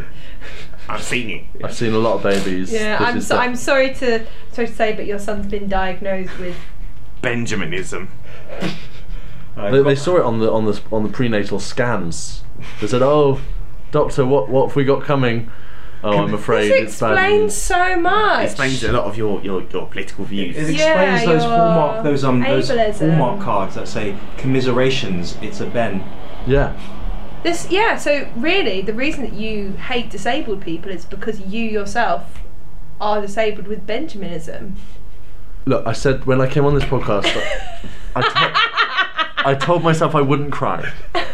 I've seen it. I've seen a lot of babies. Yeah, This I'm is so, the- I'm sorry to sorry to say, but your son's been diagnosed with. Benjaminism. They, they saw it on the on the on the prenatal scans. They said, "Oh, doctor, what what have we got coming?" Oh, I'm afraid This it's bad explains news. so much. Explains a lot of your your, your political views. It Yeah, explains those your hallmark, those um, those ableism. hallmark cards that say commiserations. It's a Ben. Yeah, This, yeah. So really, the reason that you hate disabled people is because you yourself are disabled with Benjaminism. look, I said when I came on this podcast, I, to- I told myself I wouldn't cry.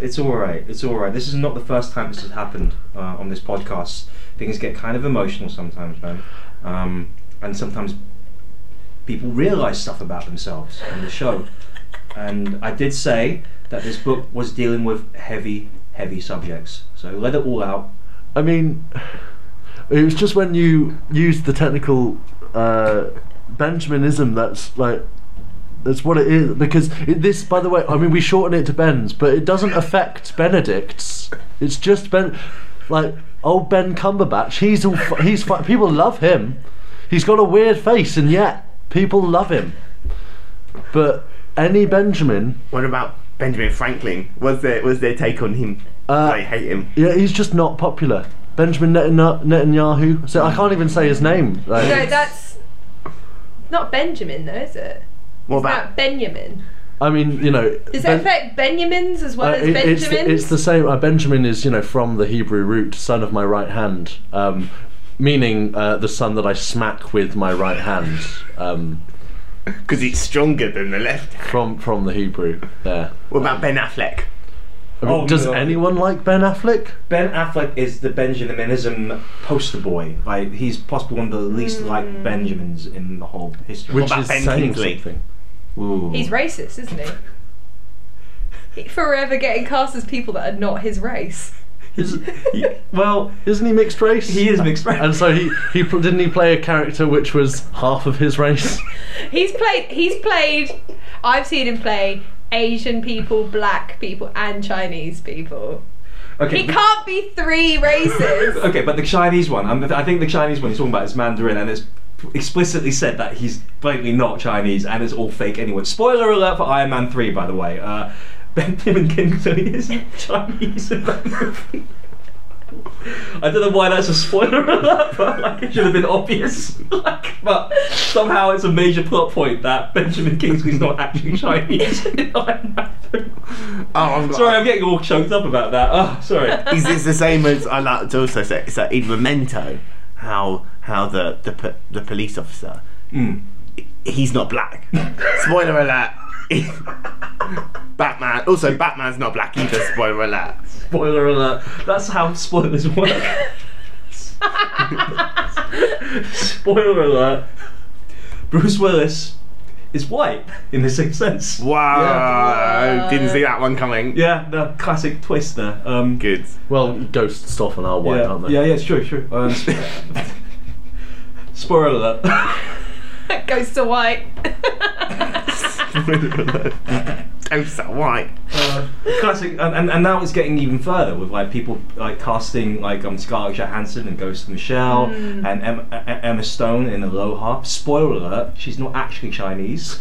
It's all right. It's all right. This is not the first time this has happened uh, on this podcast. Things get kind of emotional sometimes, man, um, and sometimes people realise stuff about themselves on the show. And I did say that this book was dealing with heavy, heavy subjects. So let it all out. I mean, it was just when you used the technical uh, Benjaminism that's like. That's what it is because it, this, by the way, I mean we shorten it to Ben's, but it doesn't affect Benedict's. It's just Ben, like old Ben Cumberbatch. He's all fu- he's fu- people love him. He's got a weird face, and yet people love him. But any Benjamin, What about Benjamin Franklin? Was their was their take on him? Uh, I hate him. yeah, he's just not popular. Benjamin Netanyahu. Netanyahu. So I can't even say his name. Like, No, that's not Benjamin, though, is it? What about not Benjamin. I mean, you know. Does Ben- it affect Benjamins as well Uh, as it- it's, Benjamins? the, it's the same. Uh, Benjamin is, you know, from the Hebrew root, son of my right hand, um, meaning uh, the son that I smack with my right hand. Um, because it's stronger than the left? from from the Hebrew there. What about Ben Affleck? I mean, Oh, does no. anyone like Ben Affleck? Ben Affleck is the Benjaminism poster boy. Like he's possibly one of the least hmm. liked Benjamins in the whole history. Which about is Ben saying Kingsley? something. Ooh. He's racist, isn't he? He- Forever getting cast as people that are not his race. Is, He- well, isn't he mixed race? he is mixed race. And so he he didn't he play a character which was half of his race? He's played. He's played. I've seen him play Asian people, black people, and Chinese people. okay. He can't be three races. Okay, but the Chinese one, um, I think the Chinese one he's talking about is Mandarin, and it's explicitly said that he's blatantly not Chinese, and it's all fake anyway. Spoiler alert for Iron Man 3, by the way. Uh, Benjamin Kingsley isn't Chinese in that movie. I don't know why that's a spoiler alert, but like it should have been obvious. like, but somehow it's a major plot point that Benjamin Kingsley's not actually Chinese in Iron Man 3. Oh, I'm Sorry, I'm getting all choked up about that. Oh, sorry. is this the same as I like to also say? So in Memento, how how the the the police officer Mm. he's not black. Spoiler alert. Batman. Also, Batman's not black either. Spoiler alert. Spoiler alert. That's how spoilers work. Spoiler alert. Bruce Willis is white in the sixth sense. Wow. Yeah. Didn't see that one coming. Yeah, the classic twist there. Um, Good. Well, ghost ghosts often are white, yeah, aren't they? yeah, yeah, it's true, true. Um, spoiler alert. Goes to white. Oh, so white. Uh, classic, and, and, and now it's getting even further with like people like casting like um Scarlett Johansson and Ghost the Shell and Emma, Emma Stone in Aloha. Spoiler alert: she's not actually Chinese.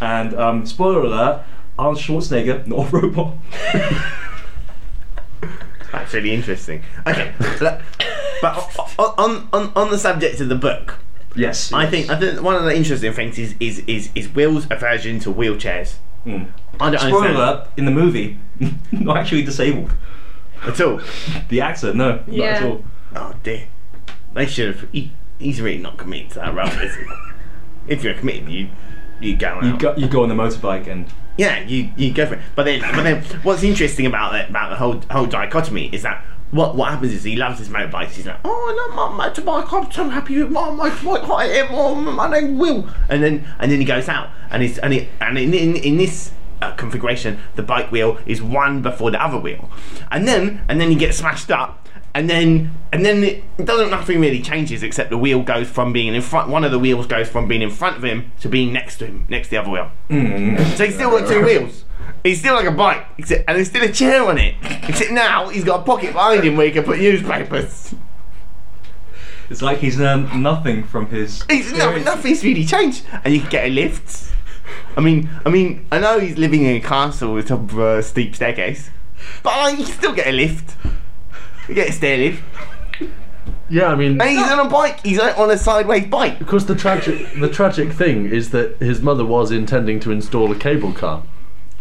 And um, spoiler alert: Arnold Schwarzenegger not a robot. That's really interesting. Okay, but on on on the subject of the book, yes, I think I think one of the interesting things is is is, is Will's aversion to wheelchairs. Mm. I don't Spoiler understand alert: in the movie, not actually disabled. at all. The actor, no, not at all. Oh dear, they should have. He, he's really not committed to that role, is he? If you're committed, you you go out. You go, you go on the motorbike and Yeah, you, you go for it. But then, but then, what's interesting about it, about the whole whole dichotomy is that what what happens is he loves his motorbikes. He's like, oh, I love my motorbike. I'm so happy with my motorbike. I am. Oh, my name Will. And then and then he goes out and he's and he, and in in, in this. Uh, configuration the bike wheel is one before the other wheel and then and then he gets smashed up and then and then it, doesn't nothing really changes except the wheel goes from being in front. One of the wheels goes from being in front of him to being next to him, next to the other wheel. Mm. So he's still got two wheels. He's still like a bike, except, and there's still a chair on it. Except now he's got a pocket behind him where he can put newspapers. It's like he's learned nothing from his. He's no, nothing's really changed, and you can get a lift. I mean, I mean, I know he's living in a castle with top of a steep staircase, but like, you can still get a lift. You get a stair lift, Yeah, I mean, and he's on a bike. He's on a sideways bike. because the tragic the tragic thing is that his mother was intending to install a cable car,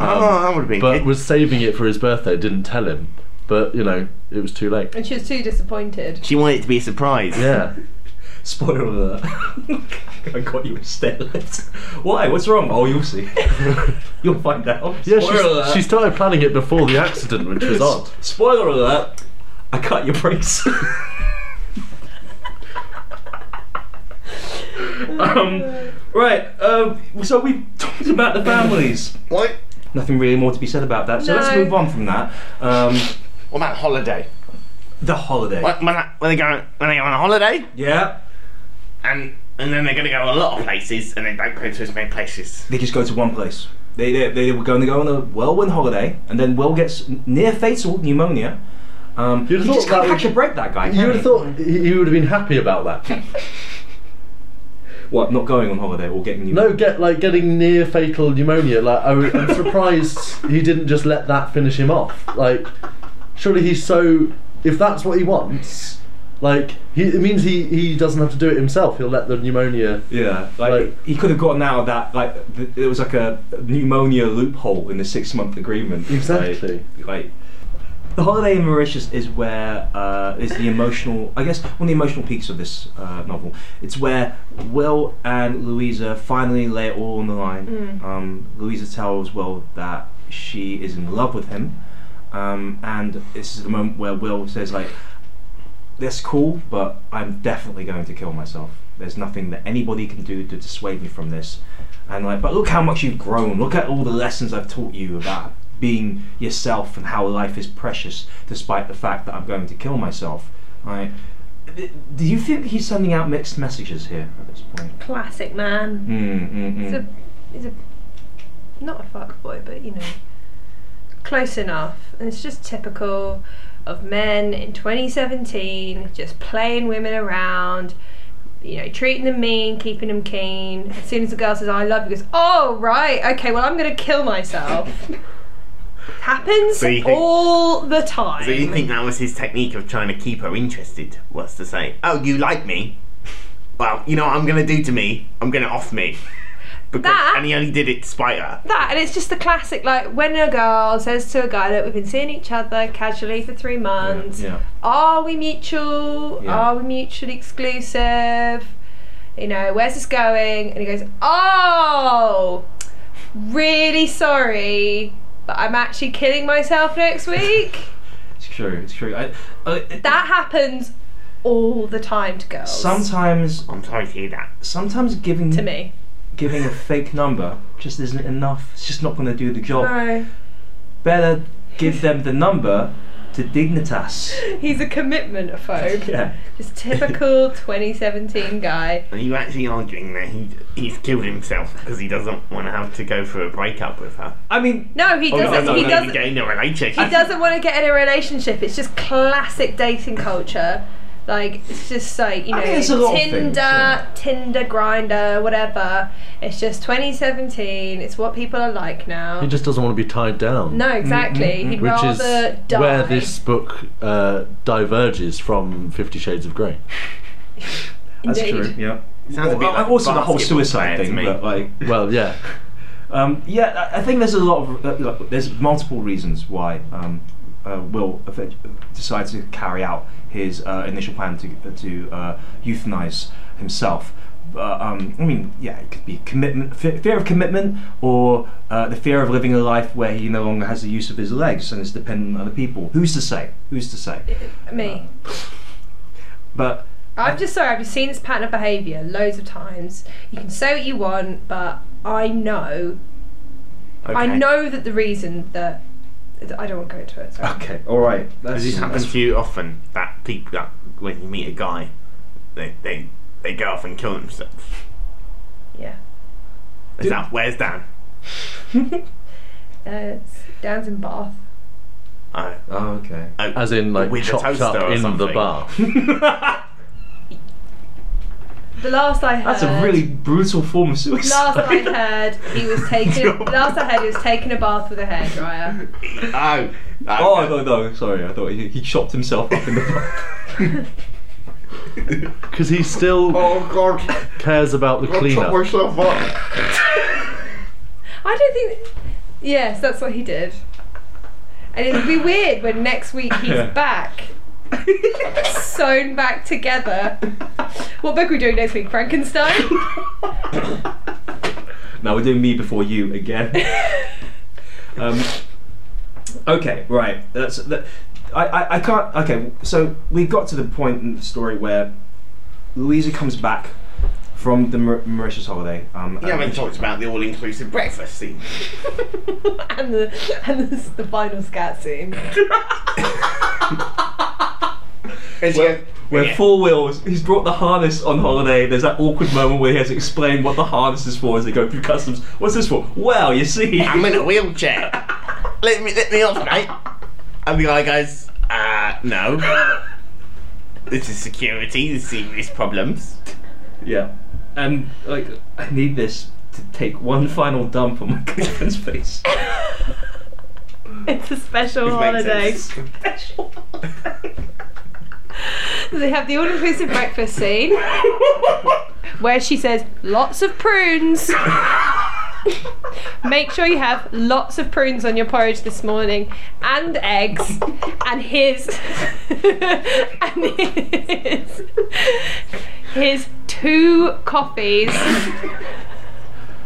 oh, that would have been but good. was saving it for his birthday. Didn't tell him, but you know, it was too late. And she was too disappointed. She wanted it to be a surprise. Yeah. Spoiler alert. I got you a stair. Why? What's wrong? Oh, you'll see. you'll find out. Yeah, Spoiler she, alert. she started planning it before the accident, which was odd. Spoiler alert. I cut your brakes. um, right. Um, so we talked about the families. What? Nothing really more to be said about that. So let's move on from that. Um, What about holiday? the holiday. When, when, when they go when they go on a holiday, Yeah. and and then they're going to go a lot of places, and they don't go to as many places. They just go to one place. They, they, they were going to go on a whirlwind holiday, and then Will gets near fatal pneumonia. Um, You'd have thought just can't that would- catch a break, that guy. You would have thought he he would have been happy about that. What, not going on holiday or getting pneumonia? No, get like getting near fatal pneumonia. Like I, am surprised he didn't just let that finish him off. Like, surely he's so. If that's what he wants, like he, it means he he doesn't have to do it himself. He'll let the pneumonia. Yeah, like, Like- he could have gotten out of that. Like th- it was like a pneumonia loophole in the six-month agreement. Exactly. Like, like the holiday in Mauritius is where uh, is the emotional. I guess one of the emotional peaks of this uh, novel. It's where Will and Louisa finally lay it all on the line. Mm. Um, Louisa tells Will that she is in love with him, um, and this is the moment where Will says like that's cool, but I'm definitely going to kill myself. There's nothing that anybody can do to dissuade me from this. And like, but look how much you've grown. Look at all the lessons I've taught you about being yourself and how life is precious, despite the fact that I'm going to kill myself. Right? Do you think he's sending out mixed messages here at this point? Classic man. Mm, mm, He's mm. a, he's a, not a fuck boy, but you know, close enough. And it's just typical of men in 2017 just playing women around, you know, treating them mean, keeping them keen. As soon as the girl says, I love you, he goes, Oh, right, okay, well, I'm going to kill myself. Happens So you think- all the time. So you think that was his technique of trying to keep her interested? Was to say, "Oh, you like me? Well, you know what I'm going to do to me? I'm going to off me." Because, That- and he only did it to spite her. that and it's just the classic like when a girl says to a guy that we've been seeing each other casually for three months Yeah. are we mutual Yeah. are we mutually exclusive you know where's this going and he goes oh really sorry but i'm actually killing myself next week It's true. It's true. I, uh, it- that happens all the time to girls sometimes, I'm sorry to hear that. sometimes giving to me giving a fake number just isn't enough. It's just not going to do the job. no Better give them the number to Dignitas. he's a commitment phobe Yeah. just typical 2017 guy Are you actually arguing that he he's killed himself because he doesn't want to have to go through a breakup with her? I mean, no he Oh, doesn't no, he no, doesn't get in a relationship. He doesn't want to get in a relationship. It's just classic dating culture. Like it's just like you I know, mean, it's a lot Tinder, things, yeah. Tinder, Grindr, whatever. It's just 2017. It's what people are like now. He just doesn't want to be tied down. no, exactly. mm, He'd Which is die. where this book uh, diverges from Fifty Shades of Grey. that's Indeed. true. Yeah. Sounds a bit like also the whole suicide thing, but like, Well, yeah. um, yeah, I I think there's a lot of uh, look, there's multiple reasons why um, uh, Will effect- decides to carry out his uh, initial plan to to uh, euthanize himself. Uh, um, I mean, yeah, it could be commitment, fe- fear of commitment, or uh, the fear of living a life where he no longer has the use of his legs and is dependent on other people. Who's to say? Who's to say? Me. But I'm just sorry. I've seen this pattern of behaviour loads of times. You can say what you want, but I know I know that the reason that I don't want to go into it. Sorry. Okay, all right. That's, Does this happen to you often? That people that when you meet a guy, they they they go off and kill themselves. Yeah. Is that where's Dan? Uh, it's Dan's in Bath. Oh, Oh, okay. oh, As in, like, with a chopped toaster up or in the something. bar. The last I heard. That's a really brutal form of suicide. Last I heard, he was taking. last I heard, he was taking a bath with a hairdryer. Oh, Oh, no, no, sorry. I thought he, he chopped himself up in the bath. Because he still oh God! cares about the I'll chop cleanup. myself up. I don't think. Yes, that's what he did. And it would be weird when next week he's Yeah. back, sewn back together. What book are we doing next week? Frankenstein. Now we're doing me before you again. um, okay, right. That's that. I, I, I can't. Okay, so we got to the point in the story where Louisa comes back from the Maur- Mauritius holiday. Um, You haven't and- talked about the all-inclusive breakfast scene. and the and the, the final scat scene. Is where, he- where yeah. Four Wheels, he's brought the harness on holiday. There's that awkward moment where he has to explain what the harness is for as they go through customs. What's this for? Well, you see. I'm in a wheelchair. let me let me off, mate. And the guy goes, uh, no. This is security. There's serious problems. Yeah. And, like, I need this to take one final dump on my girlfriend's face. It's a special Which makes holiday. sense. They have the all-inclusive breakfast scene where she says lots of prunes. Make sure you have lots of prunes on your porridge this morning, and eggs, and his, and his, his two coffees.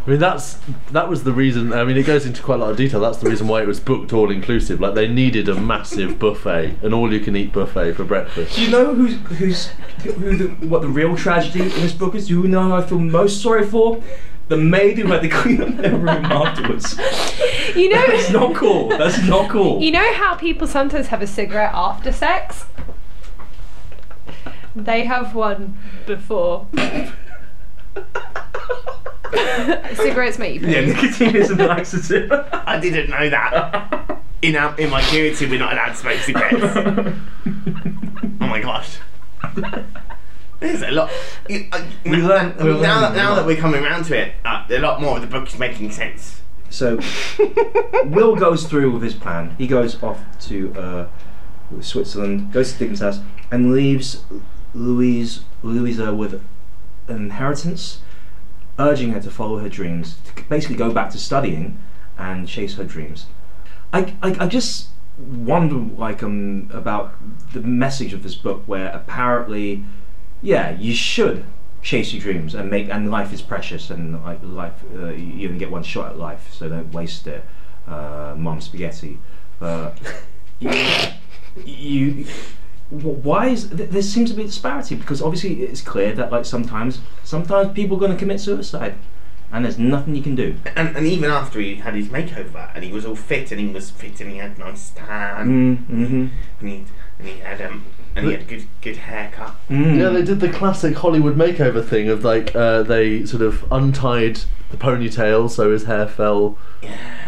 I mean, that's that was the reason. I mean, it goes into quite a lot of detail. That's the reason why it was booked all inclusive. Like they needed a massive buffet, an all-you-can-eat buffet for breakfast. Do you know who's who's who the, what the real tragedy in this book is? Do you know who I feel most sorry for? The maid who had to clean up their room afterwards. You know, That's not cool. That's not cool. You know how people sometimes have a cigarette after sex? They have one before. Cigarettes make you poop. yeah, nicotine is an laxative. I didn't know that. In our, in my community, we're not allowed to smoke cigarettes. oh my gosh. There's a lot. You, uh, We now, learn- I we're mean, now, that, a now lot. that we're coming around to it, uh, a lot more of the book is making sense. So Will goes through with his plan. He goes off to uh, Switzerland, goes to Dickens' house, and leaves Louise Louisa with an inheritance, urging her to follow her dreams, to basically go back to studying and chase her dreams. I, I, I just wonder like um about the message of this book where apparently yeah you should chase your dreams and make and life is precious and like life uh, you only get one shot at life so don't waste it uh, mom spaghetti but you, you why is th- there seems to be a disparity because obviously it's clear that like sometimes sometimes people are going to commit suicide and there's nothing you can do And, and even after he had his makeover and he was all fit and he was fit and he had nice tan mm-hmm. and, he, and he had um and he had good good haircut. Mm. Yeah, they did the classic Hollywood makeover thing of like uh, they sort of untied the ponytail so his hair fell,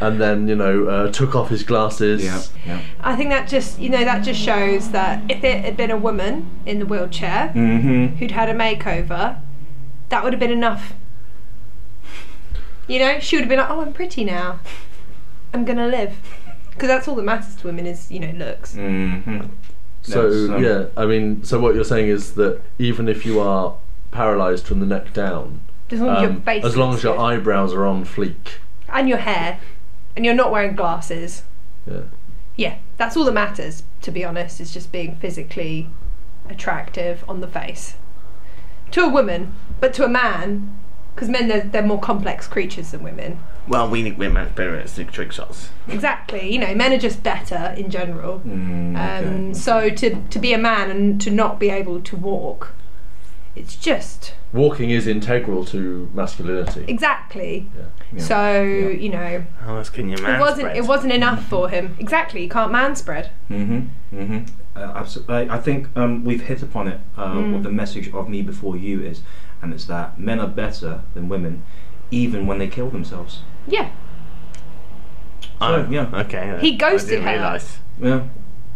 and then you know uh, took off his glasses. yeah yeah I think that just, you know, that just shows that if it had been a woman in the wheelchair mm-hmm. who'd had a makeover, that would have been enough. You know, she would have been like, oh, I'm pretty now. I'm gonna live. Because that's all that matters to women is, you know, looks. Mm-hmm. So Yes, um, yeah, I mean, so what you're saying is that even if you are paralysed from the neck down, As long as your um, face as long as your eyebrows are on fleek, and your hair, and you're not wearing glasses. yeah. Yeah, that's all that matters, to be honest, is just being physically attractive on the face. To a woman, but to a man, because men, they're, they're more complex creatures than women. Well, we need women better at sneak trick shots. Exactly, you know, men are just better in general. Mm, okay. Um, so to, to be a man and to not be able to walk it's just Walking is integral to masculinity. exactly. Yeah. So Yeah. you know, How else can you man it wasn't spread? it wasn't enough for him. Exactly, you can't man spread. Mm-hmm. Mm-hmm. Uh, absolutely. I I think um, we've hit upon it. Uh, Mm. What the message of me before you is, and it's that men are better than women, even when they kill themselves. Yeah, Oh, So, yeah. Okay. He I ghosted didn't her. realise. Yeah.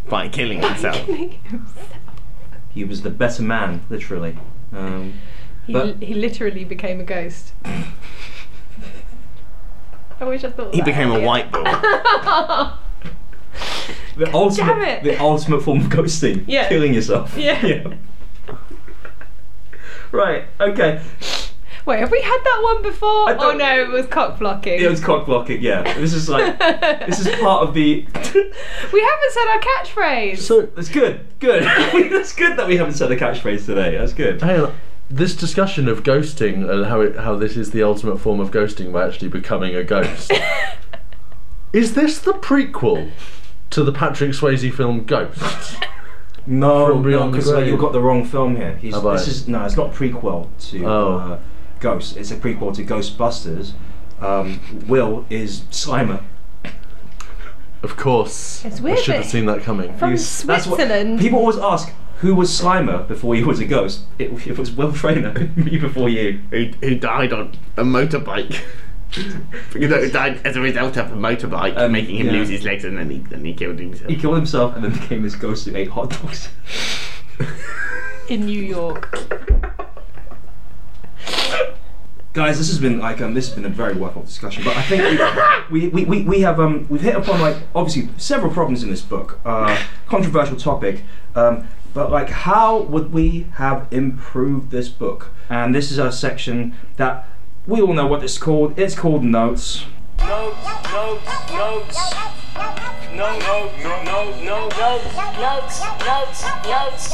By killing himself. He was the better man, literally. Um, he, But- he literally became a ghost. I wish I thought he that became a white boy. the ultimate, the ultimate form of ghosting. Yeah. Killing yourself. Yeah. Yeah. Right. Okay. Wait, have we had that one before? I Oh don't- no, it was cock blocking. It was cock blocking. Yeah. This is like. this is part of the. we haven't said our catchphrase. So, That's good. Good. That's good that we haven't said the catchphrase today. That's good. hang on. This discussion of ghosting and how it, how this is the ultimate form of ghosting by actually becoming a ghost. is this the prequel to the Patrick Swayze film Ghost? No, From no, Beyond the because Grave. you've got the wrong film here. He's, Have I? this is no, it's not a prequel to Oh. uh, Ghost. It's a prequel to Ghostbusters. Um, Will is Slimer. Of course. It's weird. I should have seen that coming. From He was- that's what- Switzerland. people always ask who was Slimer before he was a ghost. It, it was Will Traynor. Me before you. who, who died on a motorbike. you know, who died as a result of a motorbike, Um, making him yeah. lose his legs, and then he then he killed himself. He killed himself and then became this ghost who ate hot dogs. in New York. Guys, this has been like um, this has been a very worthwhile discussion, but I think we, we, we, we have um, we've hit upon like obviously several problems in this book, uh, controversial topic, um, but like how would we have improved this book? And this is our section that we all know what it's called. It's called notes. Notes, notes, notes. No, no, no, no, no, notes, notes, notes, notes.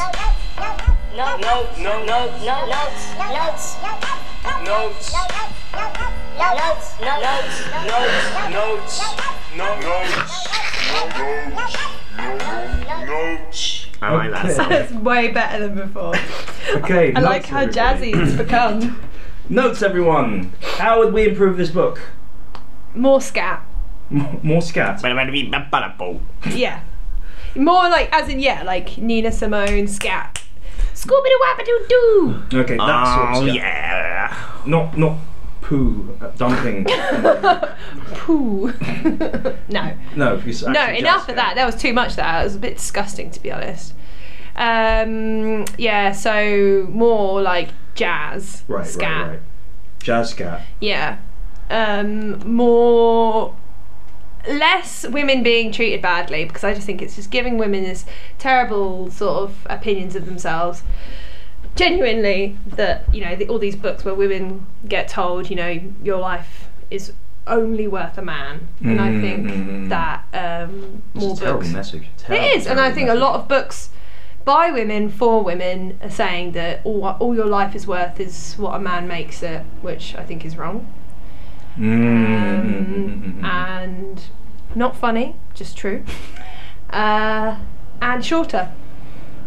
No, no, no, no, no, notes, notes. Notes. Notes, no, notes, notes, notes, no, notes. Notes. I like that song. That's way better than before. Okay. I like how jazzy it's become. Notes, everyone. How would we improve this book? More scat. M- more scat. Yeah. More like, as in, yeah, like Nina Simone scat. Scooby Doo Wabba Doo Doo! Okay, that sort of Oh yeah. Not not poo uh, dumping. Pooh. no. no, No, enough jazz of that. That was too much. That it was a bit disgusting, to be honest. Um, yeah, so more like jazz, Right, scat. right, right. Jazz scat. Yeah, um, more less women being treated badly because I just think it's just giving women this terrible sort of opinions of themselves. Genuinely, that you know, the, all these books where women get told, you know, your life is only worth a man, and I think Mm. that um, It's more a terrible books. message. It Terrible, is, and I think a lot of books by women for women are saying that all all your life is worth is what a man makes it, which I think is wrong Mm, um, and not funny, just true. Uh, and shorter,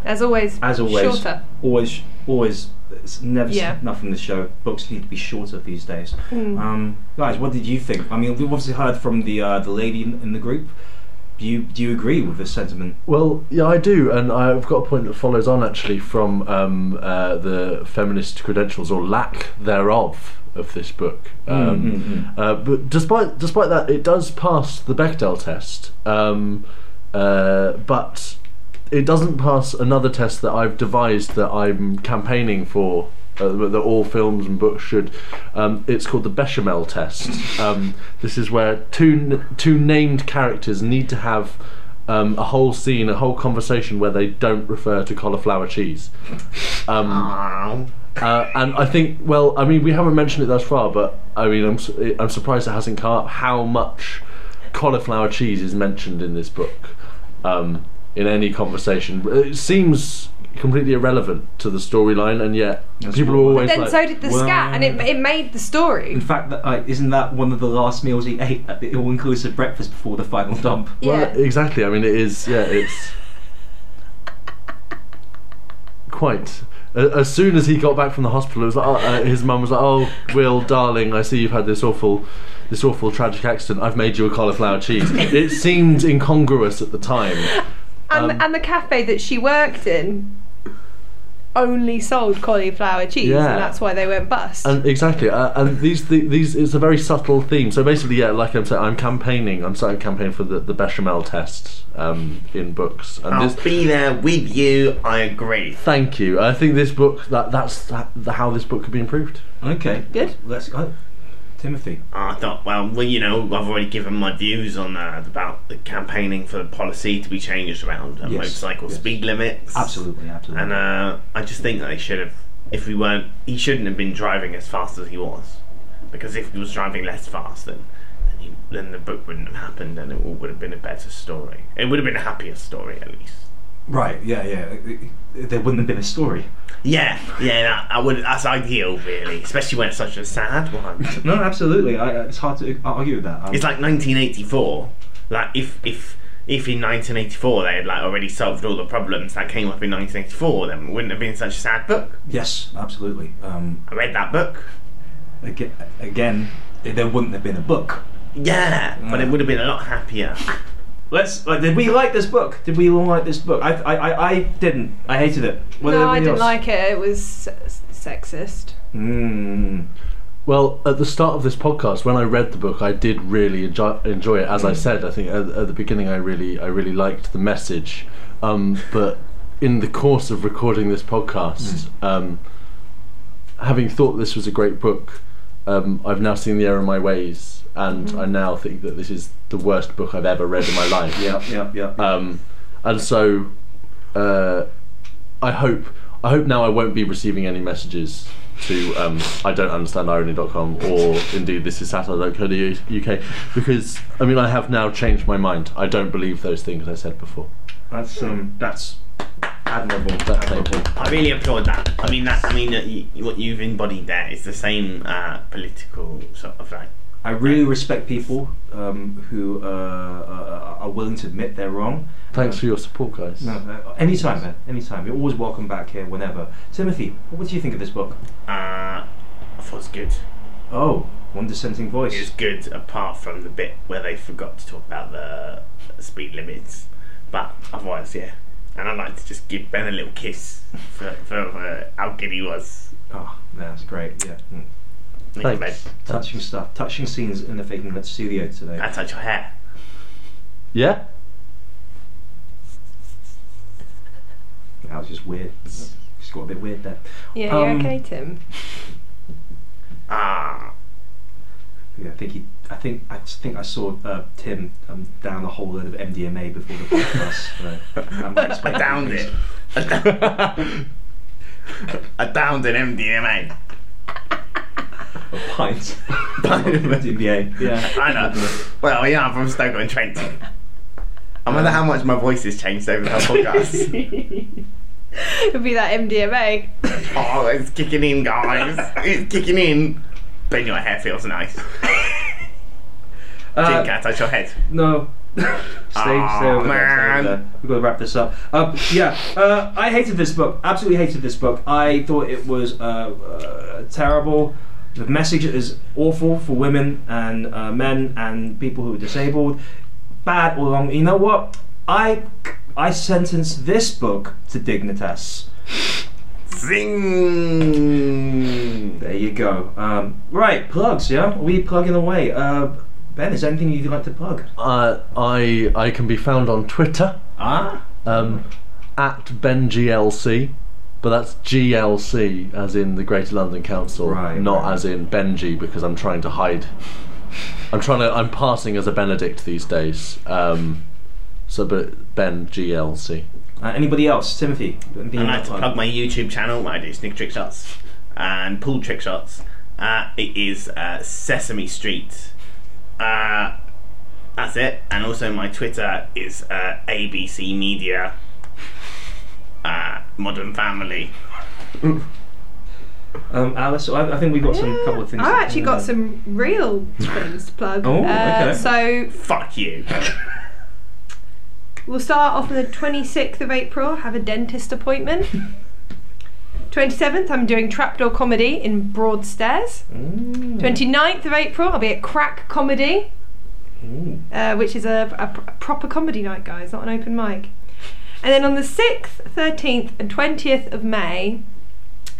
as always. As always, shorter. always, always. It's never Yeah. enough in the show. Books need to be shorter these days. Mm. Um, guys, what did you think? I mean, we've obviously heard from the uh, the lady in, in the group. Do you do you agree with this sentiment? Well, yeah, I do, and I've got a point that follows on actually from um, uh, the feminist credentials or lack thereof of this book. Um, Mm, mm, Uh, but despite despite that, it does pass the Bechdel test, um, uh, but it doesn't pass another test that I've devised that I'm campaigning for. Uh, that all films and books should. Um, it's called the Bechamel test. Um, this is where two n- two named characters need to have um, a whole scene, a whole conversation where they don't refer to cauliflower cheese. Um, uh, and I think, well, I mean, we haven't mentioned it thus far, but I mean, I'm su- I'm surprised it hasn't come up how much cauliflower cheese is mentioned in this book um, in any conversation. It seems completely irrelevant to the storyline, and yet That's people are what- always Then like, so did the well- scat, and it, it made the story. In fact, that, like, isn't that one of the last meals he ate at the all-inclusive breakfast before the final dump? Well, yeah. exactly. I mean, it is. Yeah, it's quite. a- as soon as he got back from the hospital, it was like, oh, uh, his mum was like, "Oh, Will, darling, I see you've had this awful, this awful tragic accident. I've made you a cauliflower cheese." it seemed incongruous at the time. And, Um, and the cafe that she worked in only sold cauliflower cheese, Yeah. and that's why they went bust. And exactly, uh, and these th- these it's a very subtle theme. So basically, yeah, like I'm saying, I'm campaigning. I'm starting campaigning for the, the bechamel test um, in books. And I'll this, be there with you. I agree. thank you. I think this book that that's that, the, how this book could be improved. Okay, Good. Let's go. Timothy. I thought, well, well, you know, I've already given my views on uh, about the campaigning for the policy to be changed around uh, Yes, motorcycle yes. speed limits. Absolutely, absolutely. And uh, I just think that they should have, if we weren't, he shouldn't have been driving as fast as he was, because if he was driving less fast, then then, he, then the book wouldn't have happened, and it all would have been a better story. It would have been a happier story, at least. Right, yeah, yeah. There wouldn't have been a story. Yeah, yeah, that, I would. That's ideal, really, especially when it's such a sad one. No, absolutely. I, it's hard to argue with that. Um, It's like 1984. Like if if if in 1984 they had like already solved all the problems that came up in 1984, then it wouldn't have been such a sad book. yes, absolutely. Um, I read that book. again, again, there wouldn't have been a book. Yeah, but it would have been a lot happier. Let's. Like, did we like this book? Did we all like this book? I, I, I, I didn't. I hated it. What did no, I didn't else? like it. It was sexist. Mm. Well, at the start of this podcast, when I read the book, I did really enjoy, enjoy it. As I said, I think at, at the beginning, I really, I really liked the message. Um, but in the course of recording this podcast, um, having thought this was a great book, um, I've now seen the error in my ways, and I now think that this is the worst book I've ever read in my life. Yeah, yeah, yeah. Um, and so, uh, I hope I hope now I won't be receiving any messages to um, I don't understand irony.com or indeed this is satire.co.uk because I mean I have now changed my mind. I don't believe those things I said before. That's um. That's admirable. That's admirable. I really applaud that. I mean that. I mean uh, you, what you've embodied there is the same uh, political sort of like. I really respect people um, who uh, uh, are willing to admit they're wrong. Thanks for your support, guys. No, uh, anytime, man. Anytime. You're always welcome back here whenever. Timothy, what do you think of this book? Uh, I thought it was good. Oh, one dissenting voice. It was good apart from the bit where they forgot to talk about the speed limits. But otherwise, yeah. And I'd like to just give Ben a little kiss for, for uh, how good he was. Oh, that's great. Yeah. Mm. Thank you, Ben. Touching stuff. Touching scenes in the Faking Lit studio today. I touch your hair. Yeah. That was just weird. Just got a bit weird there. Yeah, Um, you okay, Tim? Ah. Yeah, I think he. I think I think I saw uh, Tim um, down a whole load of MDMA before the podcast. so I'm I expecting downed things. it. I downed- I downed an MDMA. A pint. of MDMA. Yeah. I know. Well, yeah, I'm from Stoke on Trent. I wonder how much my voice has changed over the whole podcast. It'll be that MDMA. oh, it's kicking in, guys. It's kicking in. Ben, your hair feels nice. Uh, Jim, can I touch your head? No. stay, stay Aw, over there, stay man. over there. We've got to wrap this up. Um, yeah, uh, I hated this book. Absolutely hated this book. I thought it was uh, uh, terrible. The message is awful for women and uh, men and people who are disabled. Bad all along. You know what? I I sentence this book to Dignitas. Zing! There you go. Um, right, plugs. Yeah, we plugging away. Uh, ben, is there anything you'd like to plug? Uh, I I can be found on Twitter Ah. um, at BenGLC, but that's GLC as in the Greater London Council, Right, not right. as in Benji because I'm trying to hide. I'm trying to. I'm passing as a Benedict these days. Um, so, but Ben GLC. Uh, anybody else? Timothy? Anything I'd like to plug my YouTube channel where I do sneak trick shots and pool trick shots. Uh, it is uh, Sesame Street. Uh, that's it. And also my Twitter is uh, ABC Media uh, Modern Family. Um, Alice, I, I think we've got some couple of things. I've actually got some real things to plug. Oh, Uh, okay. So Fuck you. we'll start off on the 26th of April. Have a dentist appointment. 27th, I'm doing Trapdoor Comedy in Broadstairs. Mm. 29th of April, I'll be at Crack Comedy, Ooh. uh, which is a, a pr- proper comedy night, guys, not an open mic. And then on the 6th, 13th, and 20th of May,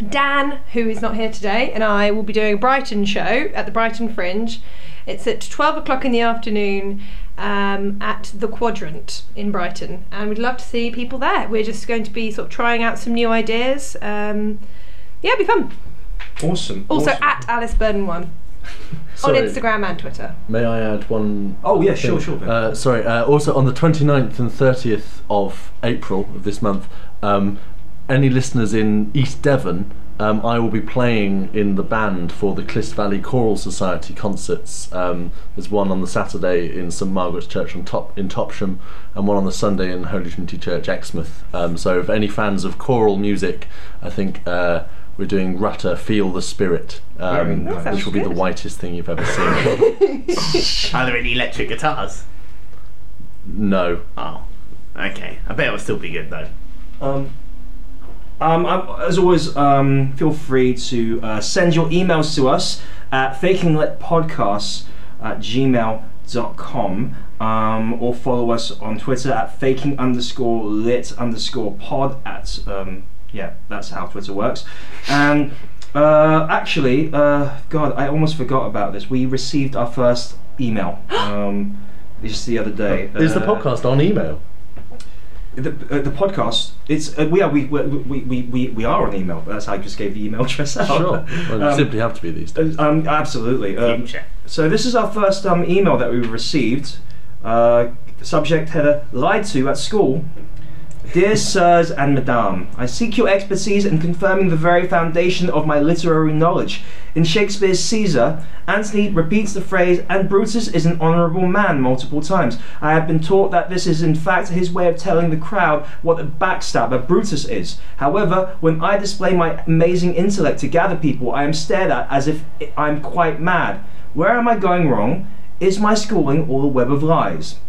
Dan, who is not here today, and I will be doing a Brighton show at the Brighton Fringe. It's at 12 o'clock in the afternoon um, at the Quadrant in Brighton, and we'd love to see people there. We're just going to be sort of trying out some new ideas. Um, yeah, it'll be fun. Awesome. Also awesome. at Alice Burden One Sorry, on Instagram and Twitter. May I add one? Oh yeah, sure, thing? sure. Ben. Uh, sorry. Uh, also, on the 29th and 30th of April of this month, um, any listeners in East Devon, um, I will be playing in the band for the Clyst Valley Choral Society concerts. Um, there's one on the Saturday in St Margaret's Church on top in Topsham, and one on the Sunday in Holy Trinity Church, Exmouth. Um, so, if any fans of choral music, I think. Uh, we're doing Rutter Feel the Spirit, Very um, nice. Which will be the whitest thing you've ever seen. Are there any electric guitars? no. Oh, okay. I bet it'll still be good though. Um, um, I- as always, um, feel free to uh, send your emails to us at fakinglitpodcasts at gmail.com um, or follow us on Twitter at faking underscore lit underscore pod at, um, yeah, that's how Twitter works. And uh, actually, uh, God, I almost forgot about this. We received our first email um, just the other day. Is the Uh, podcast on email? the, uh, the podcast it's uh, we are we, we, we, we, we are on email that's how I just gave the email address out Sure. Well, you Um, simply have to be these days. Um, absolutely um, so this is our first um, email that we've received uh, subject header lied to at school Dear Sirs and Madame, I seek your expertise in confirming the very foundation of my literary knowledge. In Shakespeare's Caesar, Antony repeats the phrase, and Brutus is an honourable man multiple times. I have been taught that this is in fact his way of telling the crowd what a backstabber Brutus is. However, when I display my amazing intellect to gather people, I am stared at as if I'm quite mad. Where am I going wrong? Is my schooling all a web of lies?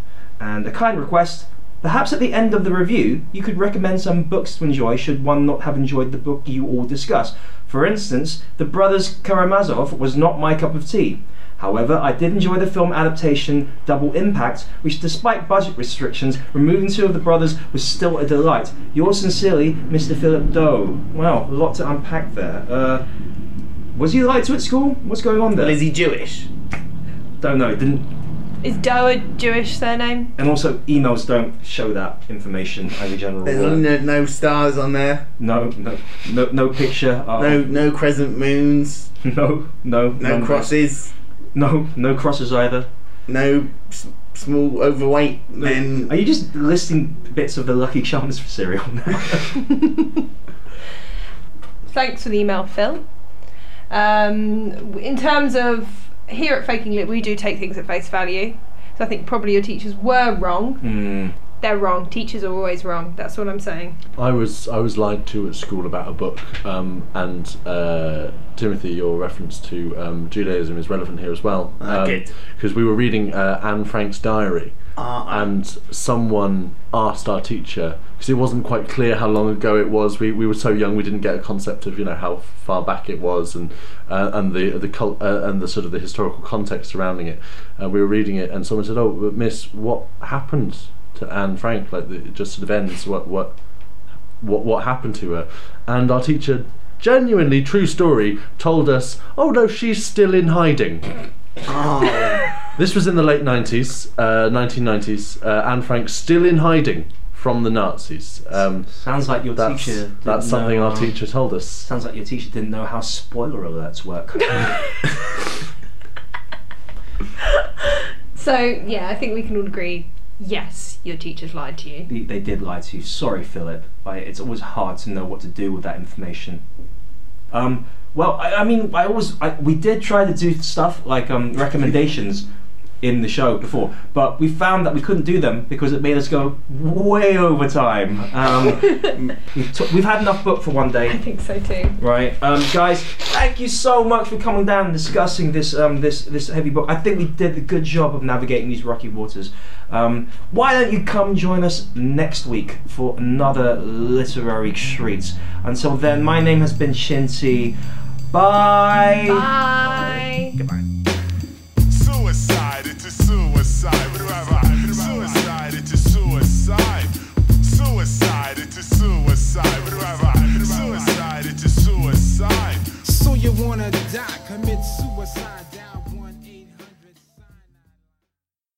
And a kind request Perhaps at the end of the review, you could recommend some books to enjoy should one not have enjoyed the book you all discuss. For instance, The Brothers Karamazov was not my cup of tea. However, I did enjoy the film adaptation Double Impact, which, despite budget restrictions, removing two of the brothers was still a delight. Yours sincerely, Mr. Philip Doe. Wow, a lot to unpack there. Uh, was he lied to at school? What's going on there? Well, is he Jewish? Don't know. Didn't Is Doe a Jewish surname? and also emails don't show that information as a general There's rule. no, no stars on there. No, no, no, no picture. Uh, No, no crescent moons. no, no, No none crosses. that. No, no crosses either. No s- small overweight men. Are you just listing bits of the Lucky Charms cereal now? Thanks for the email, Phil. Um, in terms of here at Faking Lit, we do take things at face value. So I think probably your teachers were wrong. Hmm. They're wrong. Teachers are always wrong. That's what I'm saying. I was I was lied to at school about a book, um, and uh, Timothy, your reference to um, Judaism is relevant here as well. Ah, good. Because we were reading uh, Anne Frank's diary, Ah, and someone asked our teacher because it wasn't quite clear how long ago it was. We, we were so young, we didn't get a concept of you know how far back it was and uh, and the the cult, uh, and the sort of the historical context surrounding it. Uh, we were reading it, and someone said, "Oh, Miss, what happened to Anne Frank? Like the, it just sort of ends. What what what what happened to her?" And our teacher. Genuinely true story told us, oh no, she's still in hiding. oh. This was in the late 90s, uh, 1990s. Uh, Anne Frank still in hiding from the Nazis. Um, Sounds like your that's teacher. didn't that's something know, our um, teacher told us. Sounds like your teacher didn't know how spoiler alerts work. So yeah, I think we can all agree. Yes, your teachers lied to you. they, they did lie to you. Sorry, Philip. I, it's always hard to know what to do with that information. Um, well, I, I mean, I always I, we did try to do stuff like um, recommendations in the show before, but we found that we couldn't do them because it made us go way over time. Um, we've, t- we've had enough book for one day. I think so too. Right, um, guys. Thank you so much for coming down and discussing this um, this this heavy book. I think we did a good job of navigating these rocky waters. Um, why don't you come join us next week for another literary treat? Until then, my name has been Shinty. Bye. Bye. Goodbye. Suicide, it's suicide. What do I vibe? Suicide, it's suicide. Suicide, it's suicide. What do I vibe? Suicide, it's suicide. So you wanna die, commit suicide.